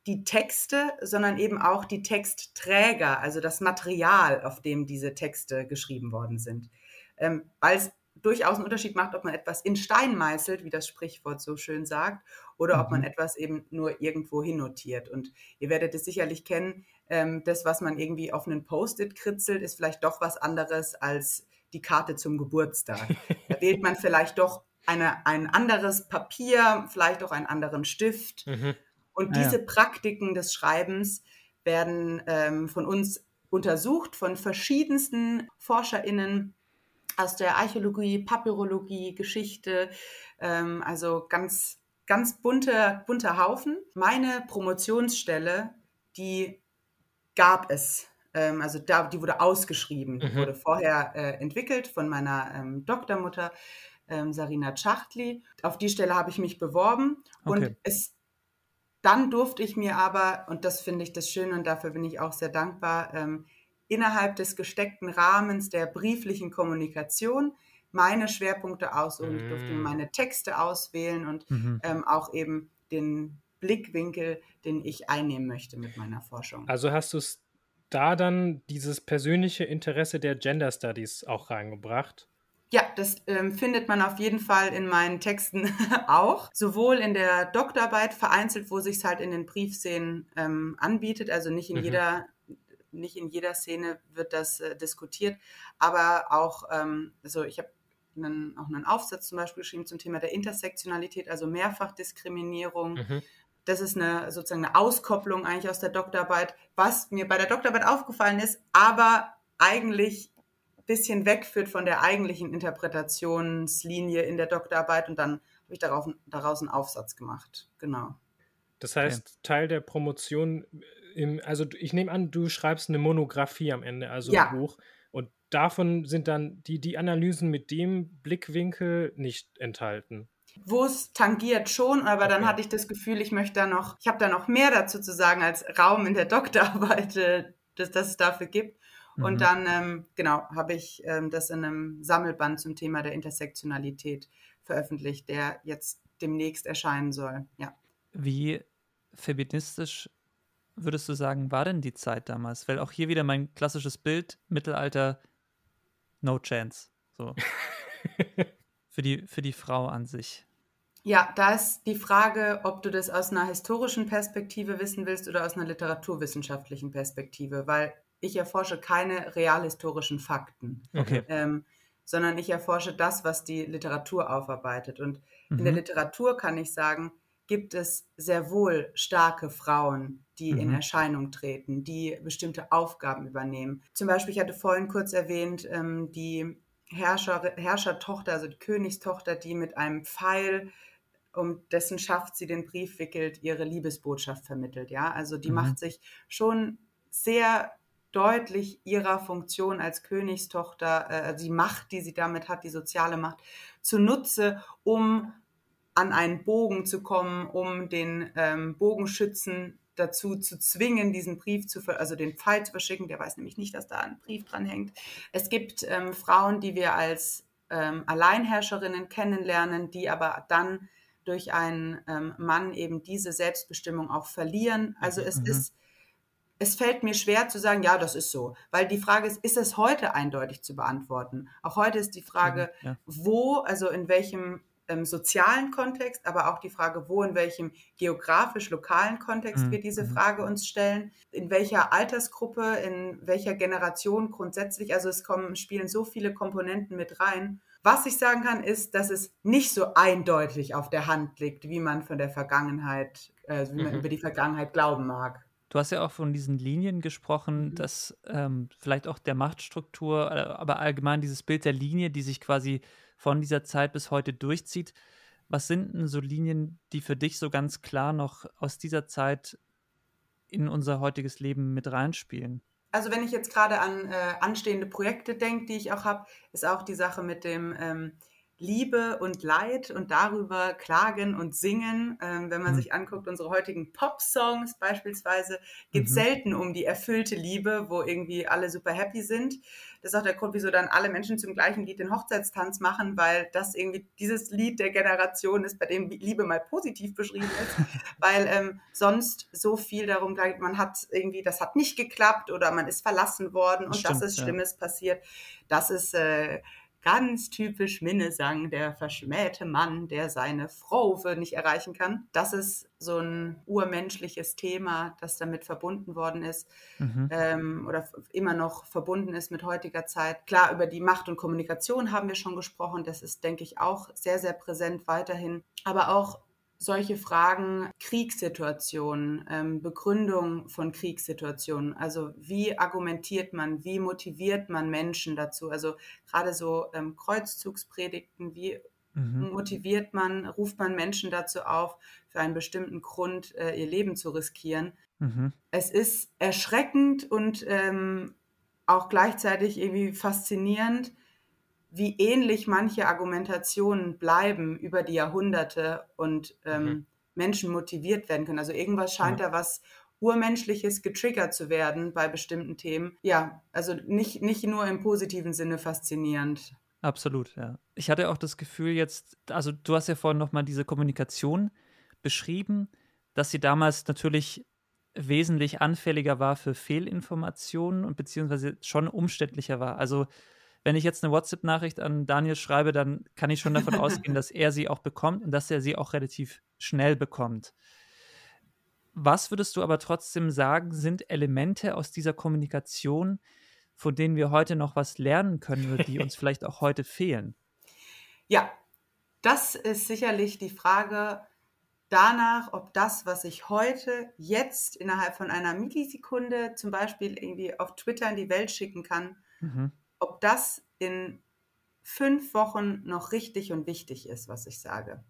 die Texte, sondern eben auch die Textträger, also das Material, auf dem diese Texte geschrieben worden sind. Ähm, Weil es durchaus einen Unterschied macht, ob man etwas in Stein meißelt, wie das Sprichwort so schön sagt, oder mhm. ob man mhm. etwas eben nur irgendwo hinnotiert. Und ihr werdet es sicherlich kennen, ähm, das, was man irgendwie auf einen Post-it kritzelt, ist vielleicht doch was anderes als die Karte zum Geburtstag. Da wählt man vielleicht doch eine, ein anderes Papier, vielleicht auch einen anderen Stift. Mhm. Und diese ja. Praktiken des Schreibens werden ähm, von uns untersucht, von verschiedensten ForscherInnen aus der Archäologie, Papyrologie, Geschichte, ähm, also ganz, ganz bunter, bunter Haufen. Meine Promotionsstelle, die gab es. Ähm, also da, die wurde ausgeschrieben, mhm. wurde vorher äh, entwickelt von meiner ähm, Doktormutter ähm, Sarina Tschachtli. Auf die Stelle habe ich mich beworben okay. und es dann durfte ich mir aber, und das finde ich das Schöne und dafür bin ich auch sehr dankbar, ähm, innerhalb des gesteckten Rahmens der brieflichen Kommunikation meine Schwerpunkte aussuchen. Mhm. Ich durfte mm. meine Texte auswählen und mhm. ähm, auch eben den Blickwinkel, den ich einnehmen möchte mit meiner Forschung. Also hast du es da dann dieses persönliche Interesse der Gender Studies auch reingebracht? Ja, das ähm, findet man auf jeden Fall in meinen Texten auch. Sowohl in der Doktorarbeit vereinzelt, wo sich es halt in den Briefszenen ähm, anbietet, also nicht in mhm. jeder nicht in jeder Szene wird das äh, diskutiert, aber auch, ähm, also ich habe einen, auch einen Aufsatz zum Beispiel geschrieben zum Thema der Intersektionalität, also Mehrfachdiskriminierung. Mhm. Das ist eine sozusagen eine Auskopplung eigentlich aus der Doktorarbeit, was mir bei der Doktorarbeit aufgefallen ist, aber eigentlich bisschen wegführt von der eigentlichen Interpretationslinie in der Doktorarbeit und dann habe ich darauf, daraus einen Aufsatz gemacht. Genau. Das heißt, okay. Teil der Promotion im, also ich nehme an, du schreibst eine Monographie am Ende, also ja. ein Buch. Und davon sind dann die, die Analysen mit dem Blickwinkel nicht enthalten. Wo es tangiert schon, aber okay. dann hatte ich das Gefühl, ich möchte da noch, ich habe da noch mehr dazu zu sagen als Raum in der Doktorarbeit, äh, dass, dass es dafür gibt. Mhm. Und dann, ähm, genau, habe ich ähm, das in einem Sammelband zum Thema der Intersektionalität veröffentlicht, der jetzt demnächst erscheinen soll. Ja. Wie feministisch würdest du sagen, war denn die Zeit damals? Weil auch hier wieder mein klassisches Bild, Mittelalter, no chance. So. für die, für die Frau an sich? Ja, da ist die Frage, ob du das aus einer historischen Perspektive wissen willst oder aus einer literaturwissenschaftlichen Perspektive, weil ich erforsche keine realhistorischen Fakten, Okay. ähm, sondern ich erforsche das, was die Literatur aufarbeitet. Und in der Mhm. Literatur kann ich sagen, gibt es sehr wohl starke Frauen, die in Mhm. Erscheinung treten, die bestimmte Aufgaben übernehmen. Zum Beispiel, ich hatte vorhin kurz erwähnt, ähm, die Herrscher, Herrschertochter, also die Königstochter, die mit einem Pfeil, um dessen Schaft sie den Brief wickelt, ihre Liebesbotschaft vermittelt. Ja, also die Mhm. macht sich schon sehr deutlich ihrer Funktion als Königstochter, äh, die Macht, die sie damit hat, die soziale Macht, zunutze, um an einen Bogen zu kommen, um den ähm, Bogenschützen dazu zu zwingen, diesen Brief zu, also den Pfeil zu verschicken. Der weiß nämlich nicht, dass da ein Brief dran hängt. Es gibt ähm, Frauen, die wir als ähm, Alleinherrscherinnen kennenlernen, die aber dann durch einen ähm, Mann eben diese Selbstbestimmung auch verlieren. Also es Mhm. ist, es fällt mir schwer zu sagen, ja, das ist so, weil die Frage ist, ist es heute eindeutig zu beantworten? Auch heute ist die Frage, Ja. wo, also in welchem ähm, sozialen Kontext, aber auch die Frage, wo, in welchem geografisch-lokalen Kontext Mhm, wir diese mhm. Frage uns stellen, in welcher Altersgruppe, in welcher Generation grundsätzlich. Also es kommen, spielen so viele Komponenten mit rein. Was ich sagen kann, ist, dass es nicht so eindeutig auf der Hand liegt, wie man von der Vergangenheit, äh, wie man Mhm. über die Vergangenheit glauben mag. Du hast ja auch von diesen Linien gesprochen, Mhm. dass ähm, vielleicht auch der Machtstruktur, äh, aber allgemein dieses Bild der Linie, die sich quasi von dieser Zeit bis heute durchzieht. Was sind denn so Linien, die für dich so ganz klar noch aus dieser Zeit in unser heutiges Leben mit reinspielen? Also wenn ich jetzt gerade an äh, anstehende Projekte denke, die ich auch habe, ist auch die Sache mit dem ähm, Liebe und Leid und darüber klagen und singen. Ähm, wenn man Mhm. sich anguckt, unsere heutigen Pop-Songs beispielsweise, geht es Mhm. selten um die erfüllte Liebe, wo irgendwie alle super happy sind. Das ist auch der Grund, wieso dann alle Menschen zum gleichen Lied den Hochzeitstanz machen, weil das irgendwie dieses Lied der Generation ist, bei dem Liebe mal positiv beschrieben ist, weil ähm, sonst so viel darum geht, man hat irgendwie, das hat nicht geklappt oder man ist verlassen worden und Stimmt, das ist ja. Schlimmes passiert. Das ist äh, ganz typisch Minnesang, der verschmähte Mann, der seine Fraufe nicht erreichen kann. Das ist so ein urmenschliches Thema, das damit verbunden worden ist Mhm. ähm, oder immer noch verbunden ist mit heutiger Zeit. Klar, über die Macht und Kommunikation haben wir schon gesprochen. Das ist, denke ich, auch sehr, sehr präsent weiterhin. Aber auch solche Fragen, Kriegssituationen, ähm, Begründung von Kriegssituationen. Also wie argumentiert man, wie motiviert man Menschen dazu? Also gerade so ähm, Kreuzzugspredigten, wie Mhm. motiviert man, ruft man Menschen dazu auf, für einen bestimmten Grund äh, ihr Leben zu riskieren Mhm. es ist erschreckend und ähm, auch gleichzeitig irgendwie faszinierend, wie ähnlich manche Argumentationen bleiben über die Jahrhunderte und ähm, Mhm. Menschen motiviert werden können. Also irgendwas scheint da was Urmenschliches getriggert zu werden bei bestimmten Themen. Ja, also nicht, nicht nur im positiven Sinne faszinierend. Absolut, ja. Ich hatte auch das Gefühl jetzt, also du hast ja vorhin nochmal diese Kommunikation beschrieben, dass sie damals natürlich wesentlich anfälliger war für Fehlinformationen und beziehungsweise schon umständlicher war. Also wenn ich jetzt eine WhatsApp-Nachricht an Daniel schreibe, dann kann ich schon davon ausgehen, dass er sie auch bekommt und dass er sie auch relativ schnell bekommt. Was würdest du aber trotzdem sagen, sind Elemente aus dieser Kommunikation, von denen wir heute noch was lernen können oder die uns vielleicht auch heute fehlen? Ja, das ist sicherlich die Frage danach, ob das, was ich heute, jetzt innerhalb von einer Millisekunde zum Beispiel irgendwie auf Twitter in die Welt schicken kann, Mhm. Ob das in fünf Wochen noch richtig und wichtig ist, was ich sage.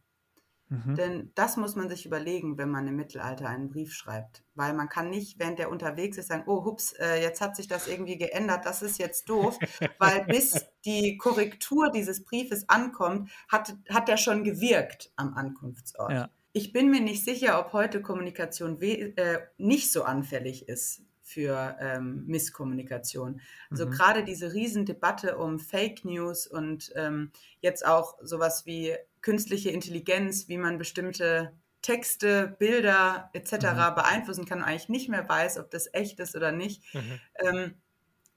Mhm. Denn das muss man sich überlegen, wenn man im Mittelalter einen Brief schreibt. Weil man kann nicht, während der unterwegs ist, sagen, oh, hups, äh, jetzt hat sich das irgendwie geändert, das ist jetzt doof. Weil bis die Korrektur dieses Briefes ankommt, hat, hat der schon gewirkt am Ankunftsort. Ja. Ich bin mir nicht sicher, ob heute Kommunikation äh, nicht so anfällig ist für ähm, Misskommunikation. Also Mhm. gerade diese Riesendebatte um Fake News und ähm, jetzt auch sowas wie künstliche Intelligenz, wie man bestimmte Texte, Bilder etc. Mhm. beeinflussen kann und eigentlich nicht mehr weiß, ob das echt ist oder nicht. Mhm. Ähm,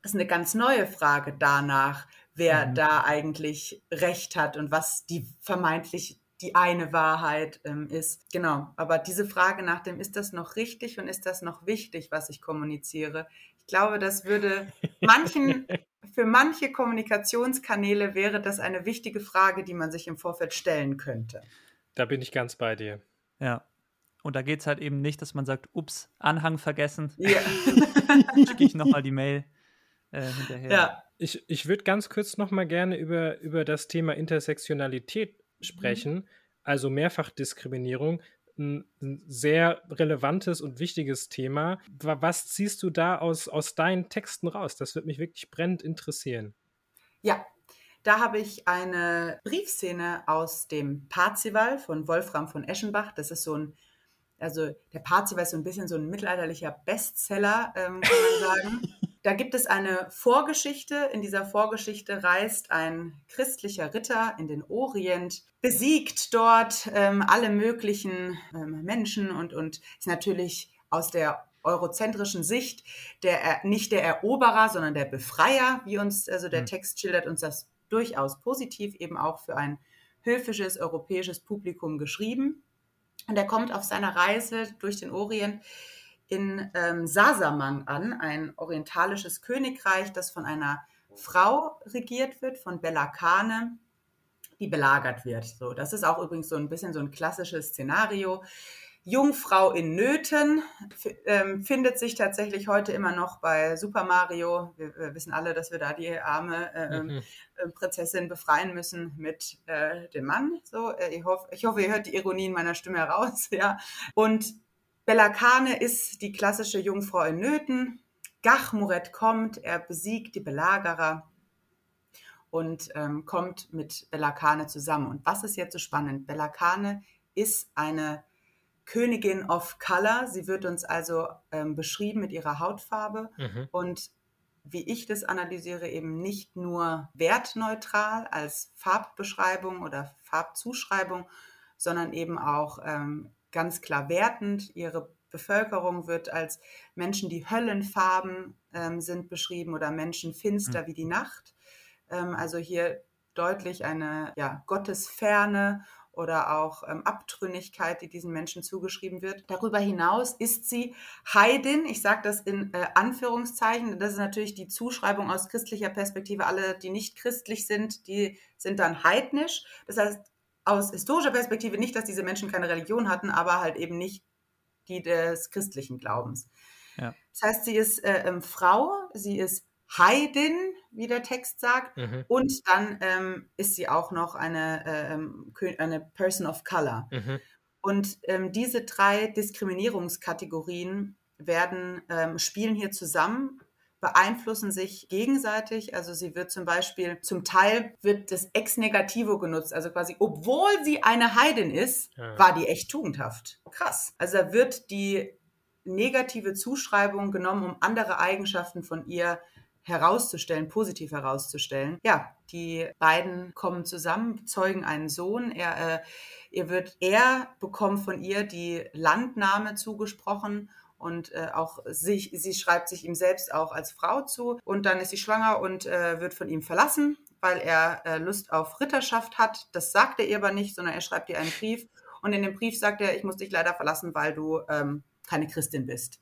ist eine ganz neue Frage danach, wer mhm. da eigentlich recht hat und was die vermeintlich die eine Wahrheit ähm, ist. Genau, aber diese Frage nach dem, ist das noch richtig und ist das noch wichtig, was ich kommuniziere? Ich glaube, das würde manchen, für manche Kommunikationskanäle wäre das eine wichtige Frage, die man sich im Vorfeld stellen könnte. Da bin ich ganz bei dir. Ja. Und da geht es halt eben nicht, dass man sagt, ups, Anhang vergessen. Ja. Schicke ich nochmal die Mail äh, hinterher. Ja. Ich, ich würde ganz kurz nochmal gerne über, über das Thema Intersektionalität sprechen, mhm. also Mehrfachdiskriminierung, ein, ein sehr relevantes und wichtiges Thema. Was ziehst du da aus, aus deinen Texten raus? Das würde mich wirklich brennend interessieren. Ja, da habe ich eine Briefszene aus dem Parzival von Wolfram von Eschenbach. Das ist so ein, also der Parzival ist so ein bisschen so ein mittelalterlicher Bestseller, ähm, kann man sagen. Da gibt es eine Vorgeschichte. In dieser Vorgeschichte reist ein christlicher Ritter in den Orient, besiegt dort ähm, alle möglichen ähm, Menschen und, und ist natürlich aus der eurozentrischen Sicht der, nicht der Eroberer, sondern der Befreier, wie uns also der mhm. Text schildert, uns das durchaus positiv eben auch für ein höfisches europäisches Publikum geschrieben. Und er kommt auf seiner Reise durch den Orient in ähm, Sasamang an, ein orientalisches Königreich, das von einer Frau regiert wird, von Bella Kane, die belagert wird. So, das ist auch übrigens so ein bisschen so ein klassisches Szenario. Jungfrau in Nöten ähm, findet sich tatsächlich heute immer noch bei Super Mario. Wir, wir wissen alle, dass wir da die arme äh, mhm. äh, Prinzessin befreien müssen mit äh, dem Mann. So, äh, ich, hoff, ich hoffe, ihr hört die Ironie in meiner Stimme heraus. Ja. Und Belakane ist die klassische Jungfrau in Nöten. Gachmuret kommt, er besiegt die Belagerer und ähm, kommt mit Belakane zusammen. Und was ist jetzt so spannend? Belakane ist eine Königin of Color. Sie wird uns also ähm, beschrieben mit ihrer Hautfarbe mhm. und wie ich das analysiere, eben nicht nur wertneutral als Farbbeschreibung oder Farbzuschreibung, sondern eben auch ähm, ganz klar wertend. Ihre Bevölkerung wird als Menschen, die Höllenfarben ähm, sind beschrieben oder Menschen finster mhm. wie die Nacht. Ähm, also hier deutlich eine ja, Gottesferne oder auch ähm, Abtrünnigkeit, die diesen Menschen zugeschrieben wird. Darüber hinaus ist sie Heidin. Ich sage das in äh, Anführungszeichen. Das ist natürlich die Zuschreibung aus christlicher Perspektive. Alle, die nicht christlich sind, die sind dann heidnisch. Das heißt, aus historischer Perspektive nicht, dass diese Menschen keine Religion hatten, aber halt eben nicht die des christlichen Glaubens. Ja. Das heißt, sie ist äh, ähm, Frau, sie ist Heidin, wie der Text sagt, mhm. und dann ähm, ist sie auch noch eine, äh, ähm, eine Person of Color. Mhm. Und ähm, diese drei Diskriminierungskategorien werden, ähm, spielen hier zusammen beeinflussen sich gegenseitig. Also sie wird zum Beispiel, zum Teil wird das Ex Negativo genutzt. Also quasi, obwohl sie eine Heidin ist, ja. war die echt tugendhaft. Krass. Also da wird die negative Zuschreibung genommen, um andere Eigenschaften von ihr herauszustellen, positiv herauszustellen. Ja, die beiden kommen zusammen, zeugen einen Sohn. Er, äh, ihr wird, er bekommt von ihr die Landnahme zugesprochen und äh, auch sich, sie schreibt sich ihm selbst auch als Frau zu und dann ist sie schwanger und äh, wird von ihm verlassen, weil er äh, Lust auf Ritterschaft hat. Das sagt er ihr aber nicht, sondern er schreibt ihr einen Brief und in dem Brief sagt er, ich muss dich leider verlassen, weil du ähm, keine Christin bist.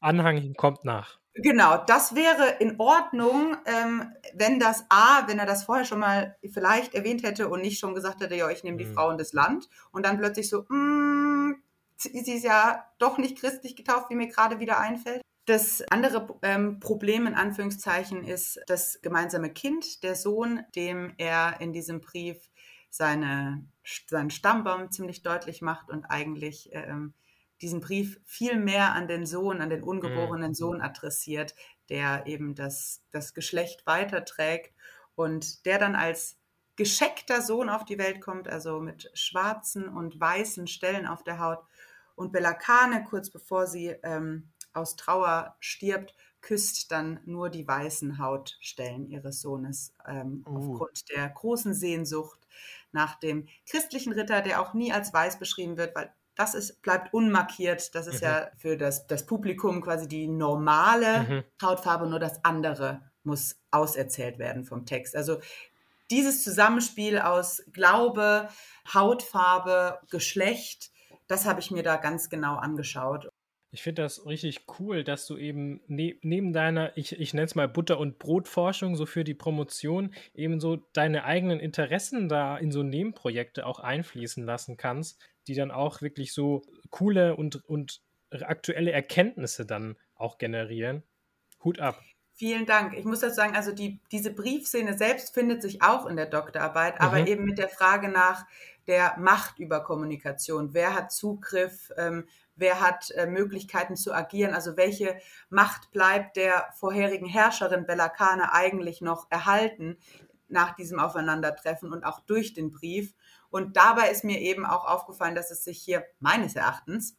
Anhang kommt nach. Genau, das wäre in Ordnung, ähm, wenn das A, wenn er das vorher schon mal vielleicht erwähnt hätte und nicht schon gesagt hätte, ja, ich nehme die mhm. Frauen des Land und dann plötzlich so, mm, sie ist ja doch nicht christlich getauft, wie mir gerade wieder einfällt. Das andere ähm, Problem in Anführungszeichen ist das gemeinsame Kind, der Sohn, dem er in diesem Brief seine, seinen Stammbaum ziemlich deutlich macht und eigentlich ähm, diesen Brief viel mehr an den Sohn, an den ungeborenen mhm. Sohn adressiert, der eben das, das Geschlecht weiterträgt und der dann als gescheckter Sohn auf die Welt kommt, also mit schwarzen und weißen Stellen auf der Haut. Und Belakane, kurz bevor sie ähm, aus Trauer stirbt, küsst dann nur die weißen Hautstellen ihres Sohnes ähm, uh. aufgrund der großen Sehnsucht nach dem christlichen Ritter, der auch nie als weiß beschrieben wird, weil das ist, bleibt unmarkiert. Das ist mhm. ja für das, das Publikum quasi die normale mhm. Hautfarbe, nur das andere muss auserzählt werden vom Text. Also dieses Zusammenspiel aus Glaube, Hautfarbe, Geschlecht, das habe ich mir da ganz genau angeschaut. Ich finde das richtig cool, dass du eben ne neben deiner, ich, ich nenne es mal Butter- und Brotforschung, so für die Promotion, eben so deine eigenen Interessen da in so Nebenprojekte auch einfließen lassen kannst, die dann auch wirklich so coole und, und aktuelle Erkenntnisse dann auch generieren. Hut ab. Vielen Dank. Ich muss das sagen, also die, diese Briefszene selbst findet sich auch in der Doktorarbeit, mhm. aber eben mit der Frage nach der Macht über Kommunikation. Wer hat Zugriff? Ähm, wer hat äh, Möglichkeiten zu agieren, also welche Macht bleibt der vorherigen Herrscherin Bellacane eigentlich noch erhalten nach diesem Aufeinandertreffen und auch durch den Brief. Und dabei ist mir eben auch aufgefallen, dass es sich hier meines Erachtens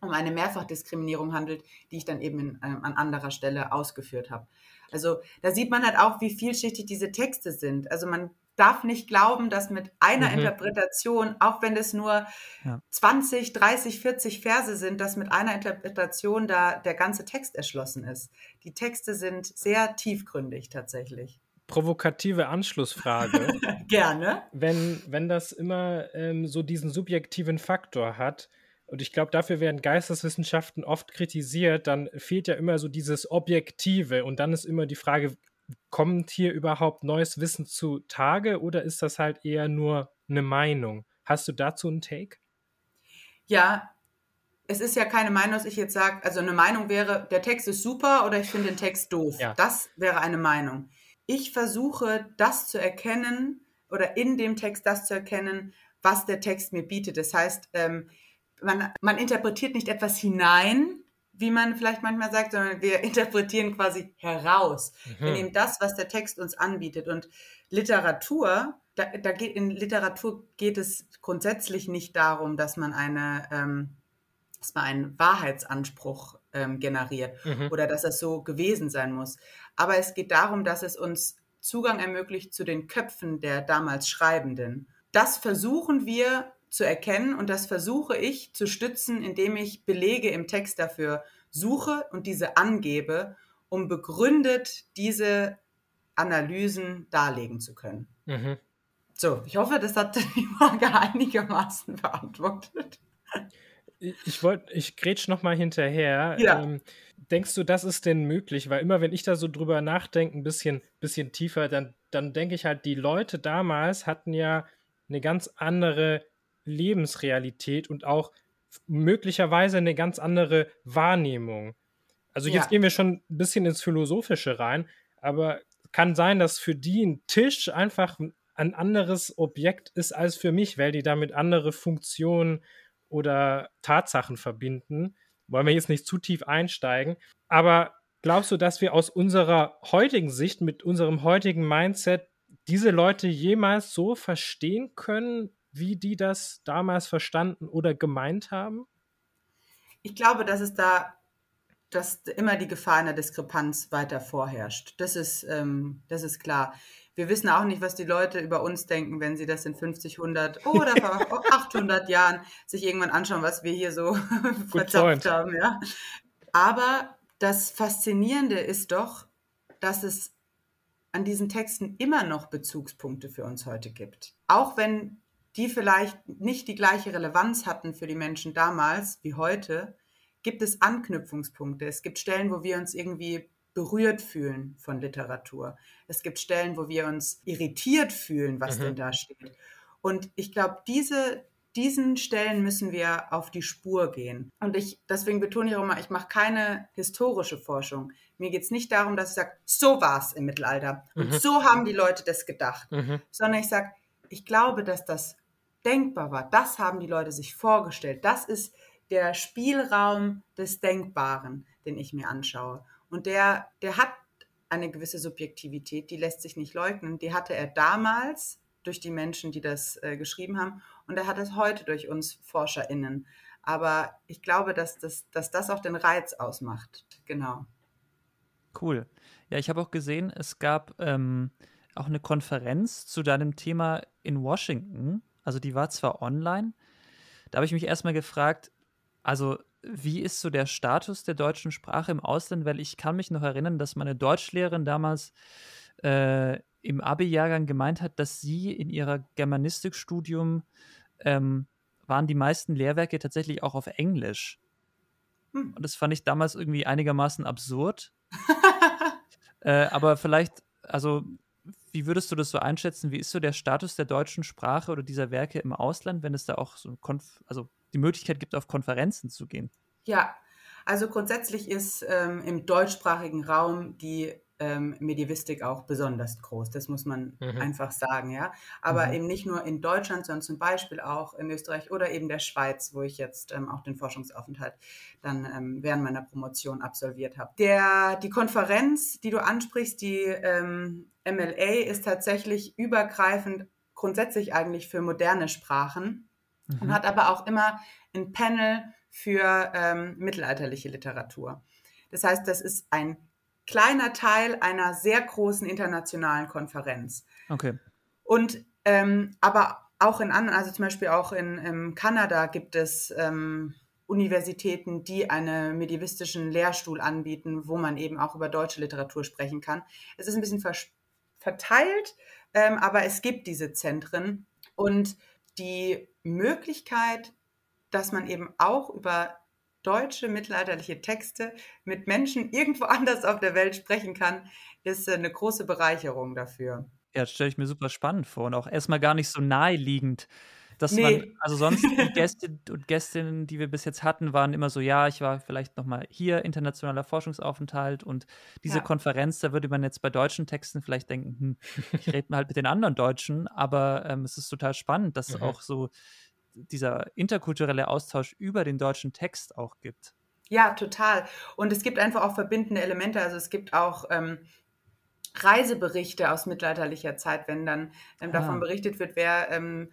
um eine Mehrfachdiskriminierung handelt, die ich dann eben in, äh, an anderer Stelle ausgeführt habe. Also da sieht man halt auch, wie vielschichtig diese Texte sind. Also man darf nicht glauben, dass mit einer mhm. Interpretation, auch wenn es nur ja. 20, 30, 40 Verse sind, dass mit einer Interpretation da der ganze Text erschlossen ist. Die Texte sind sehr tiefgründig tatsächlich. Provokative Anschlussfrage. Gerne. Wenn, wenn das immer ähm, so diesen subjektiven Faktor hat, und ich glaube, dafür werden Geisteswissenschaften oft kritisiert, dann fehlt ja immer so dieses Objektive. Und dann ist immer die Frage, kommt hier überhaupt neues Wissen zutage oder ist das halt eher nur eine Meinung? Hast du dazu einen Take? Ja, es ist ja keine Meinung, dass ich jetzt sage, also eine Meinung wäre, der Text ist super oder ich finde den Text doof. Ja. Das wäre eine Meinung. Ich versuche, das zu erkennen oder in dem Text das zu erkennen, was der Text mir bietet. Das heißt, ähm, man, man interpretiert nicht etwas hinein, wie man vielleicht manchmal sagt, sondern wir interpretieren quasi heraus. Mhm. Wir nehmen das, was der Text uns anbietet. Und Literatur, da, da geht, in Literatur geht es grundsätzlich nicht darum, dass man eine, ähm, dass man einen Wahrheitsanspruch ähm, generiert mhm. oder dass es so gewesen sein muss. Aber es geht darum, dass es uns Zugang ermöglicht zu den Köpfen der damals Schreibenden. Das versuchen wir zu erkennen und das versuche ich zu stützen, indem ich Belege im Text dafür suche und diese angebe, um begründet diese Analysen darlegen zu können. Mhm. So, ich hoffe, das hat die Frage einigermaßen beantwortet. Ich wollte, ich grätsch noch mal hinterher. Ja. Ähm, denkst du, das ist denn möglich? Weil immer, wenn ich da so drüber nachdenke, ein bisschen, bisschen tiefer, dann, dann denke ich halt, die Leute damals hatten ja eine ganz andere Lebensrealität und auch möglicherweise eine ganz andere Wahrnehmung. Also jetzt ja. gehen wir schon ein bisschen ins Philosophische rein, aber kann sein, dass für die ein Tisch einfach ein anderes Objekt ist als für mich, weil die damit andere Funktionen oder Tatsachen verbinden. Wollen wir jetzt nicht zu tief einsteigen. Aber glaubst du, dass wir aus unserer heutigen Sicht, mit unserem heutigen Mindset, diese Leute jemals so verstehen können, wie die das damals verstanden oder gemeint haben? Ich glaube, dass es da dass immer die Gefahr einer Diskrepanz weiter vorherrscht. Das ist, ähm, das ist klar. Wir wissen auch nicht, was die Leute über uns denken, wenn sie das in 50, 100 oder 800 Jahren sich irgendwann anschauen, was wir hier so verzapft haben. Ja. Aber das Faszinierende ist doch, dass es an diesen Texten immer noch Bezugspunkte für uns heute gibt. Auch wenn die vielleicht nicht die gleiche Relevanz hatten für die Menschen damals wie heute, gibt es Anknüpfungspunkte. Es gibt Stellen, wo wir uns irgendwie berührt fühlen von Literatur. Es gibt Stellen, wo wir uns irritiert fühlen, was mhm. denn da steht. Und ich glaube, diese, diesen Stellen müssen wir auf die Spur gehen. Und ich, deswegen betone ich auch immer, ich mache keine historische Forschung. Mir geht es nicht darum, dass ich sage, so war es im Mittelalter. Und mhm. so haben die Leute das gedacht. Mhm. Sondern ich sage, ich glaube, dass das denkbar war. Das haben die Leute sich vorgestellt. Das ist der Spielraum des Denkbaren, den ich mir anschaue. Und der, der hat eine gewisse Subjektivität, die lässt sich nicht leugnen. Die hatte er damals durch die Menschen, die das äh, geschrieben haben, und er hat es heute durch uns ForscherInnen. Aber ich glaube, dass das, dass das auch den Reiz ausmacht. Genau. Cool. Ja, ich habe auch gesehen, es gab ähm, auch eine Konferenz zu deinem Thema in Washington. Also die war zwar online, da habe ich mich erstmal gefragt, also wie ist so der Status der deutschen Sprache im Ausland? Weil ich kann mich noch erinnern, dass meine Deutschlehrerin damals äh, im Abi-Jahrgang gemeint hat, dass sie in ihrer Germanistikstudium ähm, waren die meisten Lehrwerke tatsächlich auch auf Englisch. Hm. Und das fand ich damals irgendwie einigermaßen absurd. äh, aber vielleicht, also, wie würdest du das so einschätzen? Wie ist so der Status der deutschen Sprache oder dieser Werke im Ausland, wenn es da auch so Konf also die Möglichkeit gibt, auf Konferenzen zu gehen? Ja, also grundsätzlich ist ähm, im deutschsprachigen Raum die ähm, Medievistik auch besonders groß. Das muss man mhm. einfach sagen, ja. Aber mhm. eben nicht nur in Deutschland, sondern zum Beispiel auch in Österreich oder eben der Schweiz, wo ich jetzt ähm, auch den Forschungsaufenthalt dann ähm, während meiner Promotion absolviert habe. Der, die Konferenz, die du ansprichst, die ähm, MLA, ist tatsächlich übergreifend grundsätzlich eigentlich für moderne Sprachen mhm. und hat aber auch immer ein Panel für ähm, mittelalterliche Literatur. Das heißt, das ist ein kleiner Teil einer sehr großen internationalen Konferenz. Okay. Und ähm, aber auch in anderen, also zum Beispiel auch in, in Kanada gibt es ähm, Universitäten, die einen medievistischen Lehrstuhl anbieten, wo man eben auch über deutsche Literatur sprechen kann. Es ist ein bisschen verteilt, ähm, aber es gibt diese Zentren und die Möglichkeit, dass man eben auch über deutsche mittelalterliche Texte mit Menschen irgendwo anders auf der Welt sprechen kann, ist äh, eine große Bereicherung dafür. Ja, das stelle ich mir super spannend vor und auch erstmal gar nicht so naheliegend. Dass nee. man, also sonst die Gäste und Gästinnen, die wir bis jetzt hatten, waren immer so, ja, ich war vielleicht nochmal hier, internationaler Forschungsaufenthalt und diese ja. Konferenz, da würde man jetzt bei deutschen Texten vielleicht denken, hm, ich rede mal halt mit den anderen Deutschen, aber ähm, es ist total spannend, dass mhm. auch so dieser interkulturelle Austausch über den deutschen Text auch gibt. Ja, total. Und es gibt einfach auch verbindende Elemente. Also es gibt auch ähm, Reiseberichte aus mittelalterlicher Zeit, wenn dann ähm, davon ah. berichtet wird, wer ähm,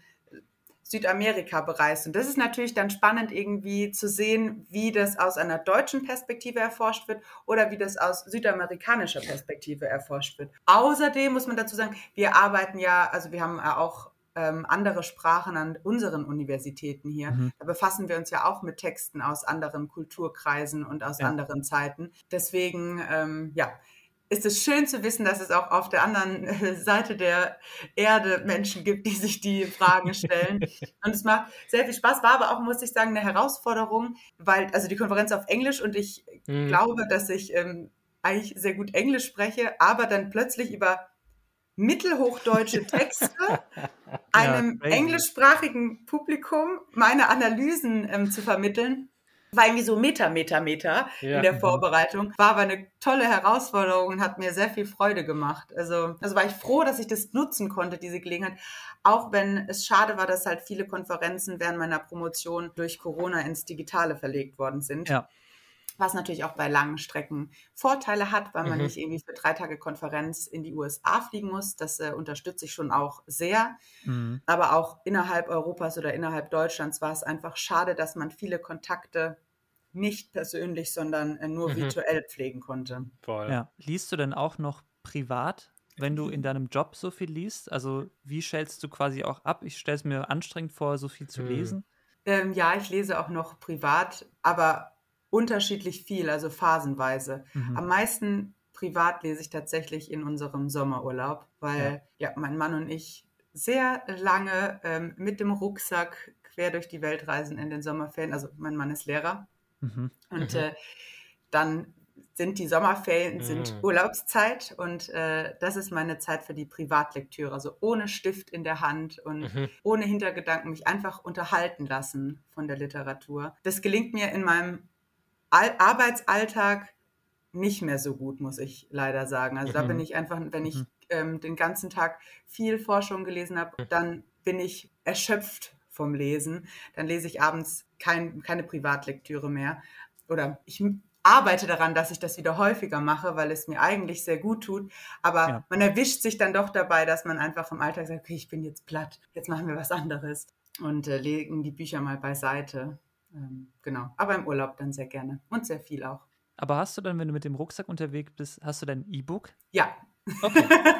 Südamerika bereist. Und das ist natürlich dann spannend irgendwie zu sehen, wie das aus einer deutschen Perspektive erforscht wird oder wie das aus südamerikanischer Perspektive erforscht wird. Außerdem muss man dazu sagen, wir arbeiten ja, also wir haben ja auch ähm, andere Sprachen an unseren Universitäten hier. Mhm. Da befassen wir uns ja auch mit Texten aus anderen Kulturkreisen und aus ja. anderen Zeiten. Deswegen, ähm, ja, ist es schön zu wissen, dass es auch auf der anderen Seite der Erde Menschen gibt, die sich die Fragen stellen. und es macht sehr viel Spaß, war aber auch, muss ich sagen, eine Herausforderung, weil, also die Konferenz auf Englisch und ich mhm. glaube, dass ich ähm, eigentlich sehr gut Englisch spreche, aber dann plötzlich über mittelhochdeutsche Texte einem ja, englischsprachigen Publikum meine Analysen ähm, zu vermitteln. War irgendwie so Meter, Meter, Meter ja. in der Vorbereitung. War aber eine tolle Herausforderung und hat mir sehr viel Freude gemacht. Also, also war ich froh, dass ich das nutzen konnte, diese Gelegenheit. Auch wenn es schade war, dass halt viele Konferenzen während meiner Promotion durch Corona ins Digitale verlegt worden sind. Ja was natürlich auch bei langen Strecken Vorteile hat, weil man mhm. nicht irgendwie für drei Tage Konferenz in die USA fliegen muss. Das äh, unterstütze ich schon auch sehr. Mhm. Aber auch innerhalb Europas oder innerhalb Deutschlands war es einfach schade, dass man viele Kontakte nicht persönlich, sondern äh, nur mhm. virtuell pflegen konnte. Voll. Ja. Liest du denn auch noch privat wenn du in deinem Job so viel liest? Also wie stellst du quasi auch ab? Ich stelle es mir anstrengend vor, so viel zu mhm. lesen. Ähm, ja, ich lese auch noch privat, aber unterschiedlich viel, also phasenweise. Mhm. Am meisten privat lese ich tatsächlich in unserem Sommerurlaub, weil ja, ja mein Mann und ich sehr lange ähm, mit dem Rucksack quer durch die Welt reisen in den Sommerferien. Also mein Mann ist Lehrer. Mhm. Und mhm. Äh, dann sind die Sommerferien, sind mhm. Urlaubszeit und äh, das ist meine Zeit für die Privatlektüre. Also ohne Stift in der Hand und mhm. ohne Hintergedanken mich einfach unterhalten lassen von der Literatur. Das gelingt mir in meinem Arbeitsalltag nicht mehr so gut, muss ich leider sagen. Also mhm. da bin ich einfach, wenn ich mhm. ähm, den ganzen Tag viel Forschung gelesen habe, mhm. dann bin ich erschöpft vom Lesen. Dann lese ich abends kein, keine Privatlektüre mehr. Oder ich arbeite daran, dass ich das wieder häufiger mache, weil es mir eigentlich sehr gut tut. Aber ja. man erwischt sich dann doch dabei, dass man einfach im Alltag sagt, okay, ich bin jetzt platt, jetzt machen wir was anderes und äh, legen die Bücher mal beiseite. Ähm, genau. Aber im Urlaub dann sehr gerne und sehr viel auch. Aber hast du dann, wenn du mit dem Rucksack unterwegs bist, hast du dein E-Book? Ja. Okay.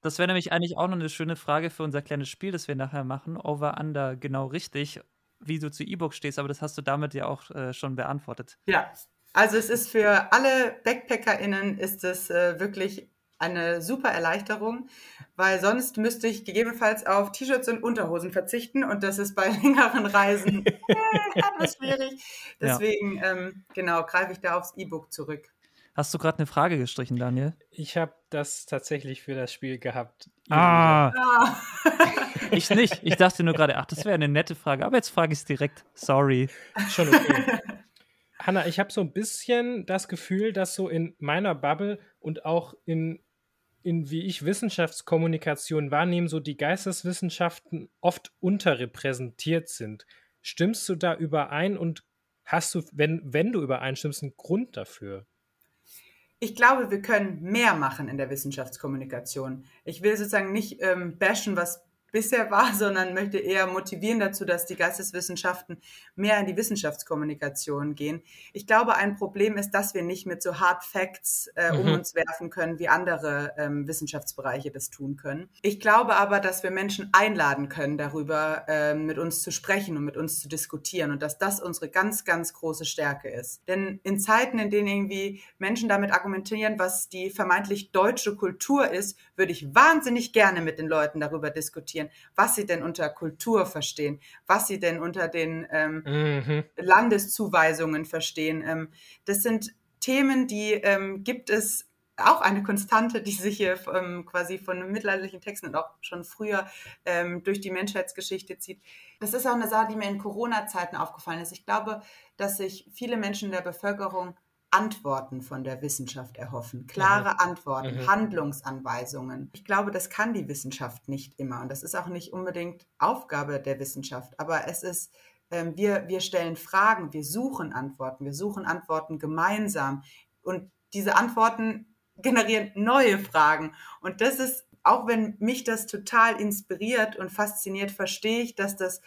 Das wäre nämlich eigentlich auch noch eine schöne Frage für unser kleines Spiel, das wir nachher machen. Over, Under, genau richtig. wie du zu E-Books stehst, aber das hast du damit ja auch äh, schon beantwortet. Ja, also es ist für alle BackpackerInnen ist es äh, wirklich eine super Erleichterung, weil sonst müsste ich gegebenenfalls auf T-Shirts und Unterhosen verzichten und das ist bei längeren Reisen äh, etwas schwierig. Deswegen, ja. ähm, genau, greife ich da aufs E-Book zurück. Hast du gerade eine Frage gestrichen, Daniel? Ich habe das tatsächlich für das Spiel gehabt. Ah. ah. ich nicht. Ich dachte nur gerade, ach, das wäre eine nette Frage. Aber jetzt frage ich es direkt. Sorry. Schon okay. Hanna, ich habe so ein bisschen das Gefühl, dass so in meiner Bubble und auch in in wie ich Wissenschaftskommunikation wahrnehme, so die Geisteswissenschaften oft unterrepräsentiert sind. Stimmst du da überein und hast du, wenn, wenn du übereinstimmst, einen Grund dafür? Ich glaube, wir können mehr machen in der Wissenschaftskommunikation. Ich will sozusagen nicht ähm, bashen, was bisher war, sondern möchte eher motivieren dazu, dass die Geisteswissenschaften mehr in die Wissenschaftskommunikation gehen. Ich glaube, ein Problem ist, dass wir nicht mit so Hard Facts äh, um mhm. uns werfen können, wie andere ähm, Wissenschaftsbereiche das tun können. Ich glaube aber, dass wir Menschen einladen können, darüber äh, mit uns zu sprechen und mit uns zu diskutieren und dass das unsere ganz, ganz große Stärke ist. Denn in Zeiten, in denen irgendwie Menschen damit argumentieren, was die vermeintlich deutsche Kultur ist, würde ich wahnsinnig gerne mit den Leuten darüber diskutieren diskutieren, was sie denn unter Kultur verstehen, was sie denn unter den ähm, mhm. Landeszuweisungen verstehen. Ähm, das sind Themen, die ähm, gibt es auch eine Konstante, die sich hier ähm, quasi von mittelalterlichen Texten und auch schon früher ähm, durch die Menschheitsgeschichte zieht. Das ist auch eine Sache, die mir in Corona-Zeiten aufgefallen ist. Ich glaube, dass sich viele Menschen in der Bevölkerung Antworten von der Wissenschaft erhoffen, klare mhm. Antworten, mhm. Handlungsanweisungen. Ich glaube, das kann die Wissenschaft nicht immer und das ist auch nicht unbedingt Aufgabe der Wissenschaft, aber es ist, äh, wir, wir stellen Fragen, wir suchen Antworten, wir suchen Antworten gemeinsam und diese Antworten generieren neue Fragen und das ist auch wenn mich das total inspiriert und fasziniert, verstehe ich, dass das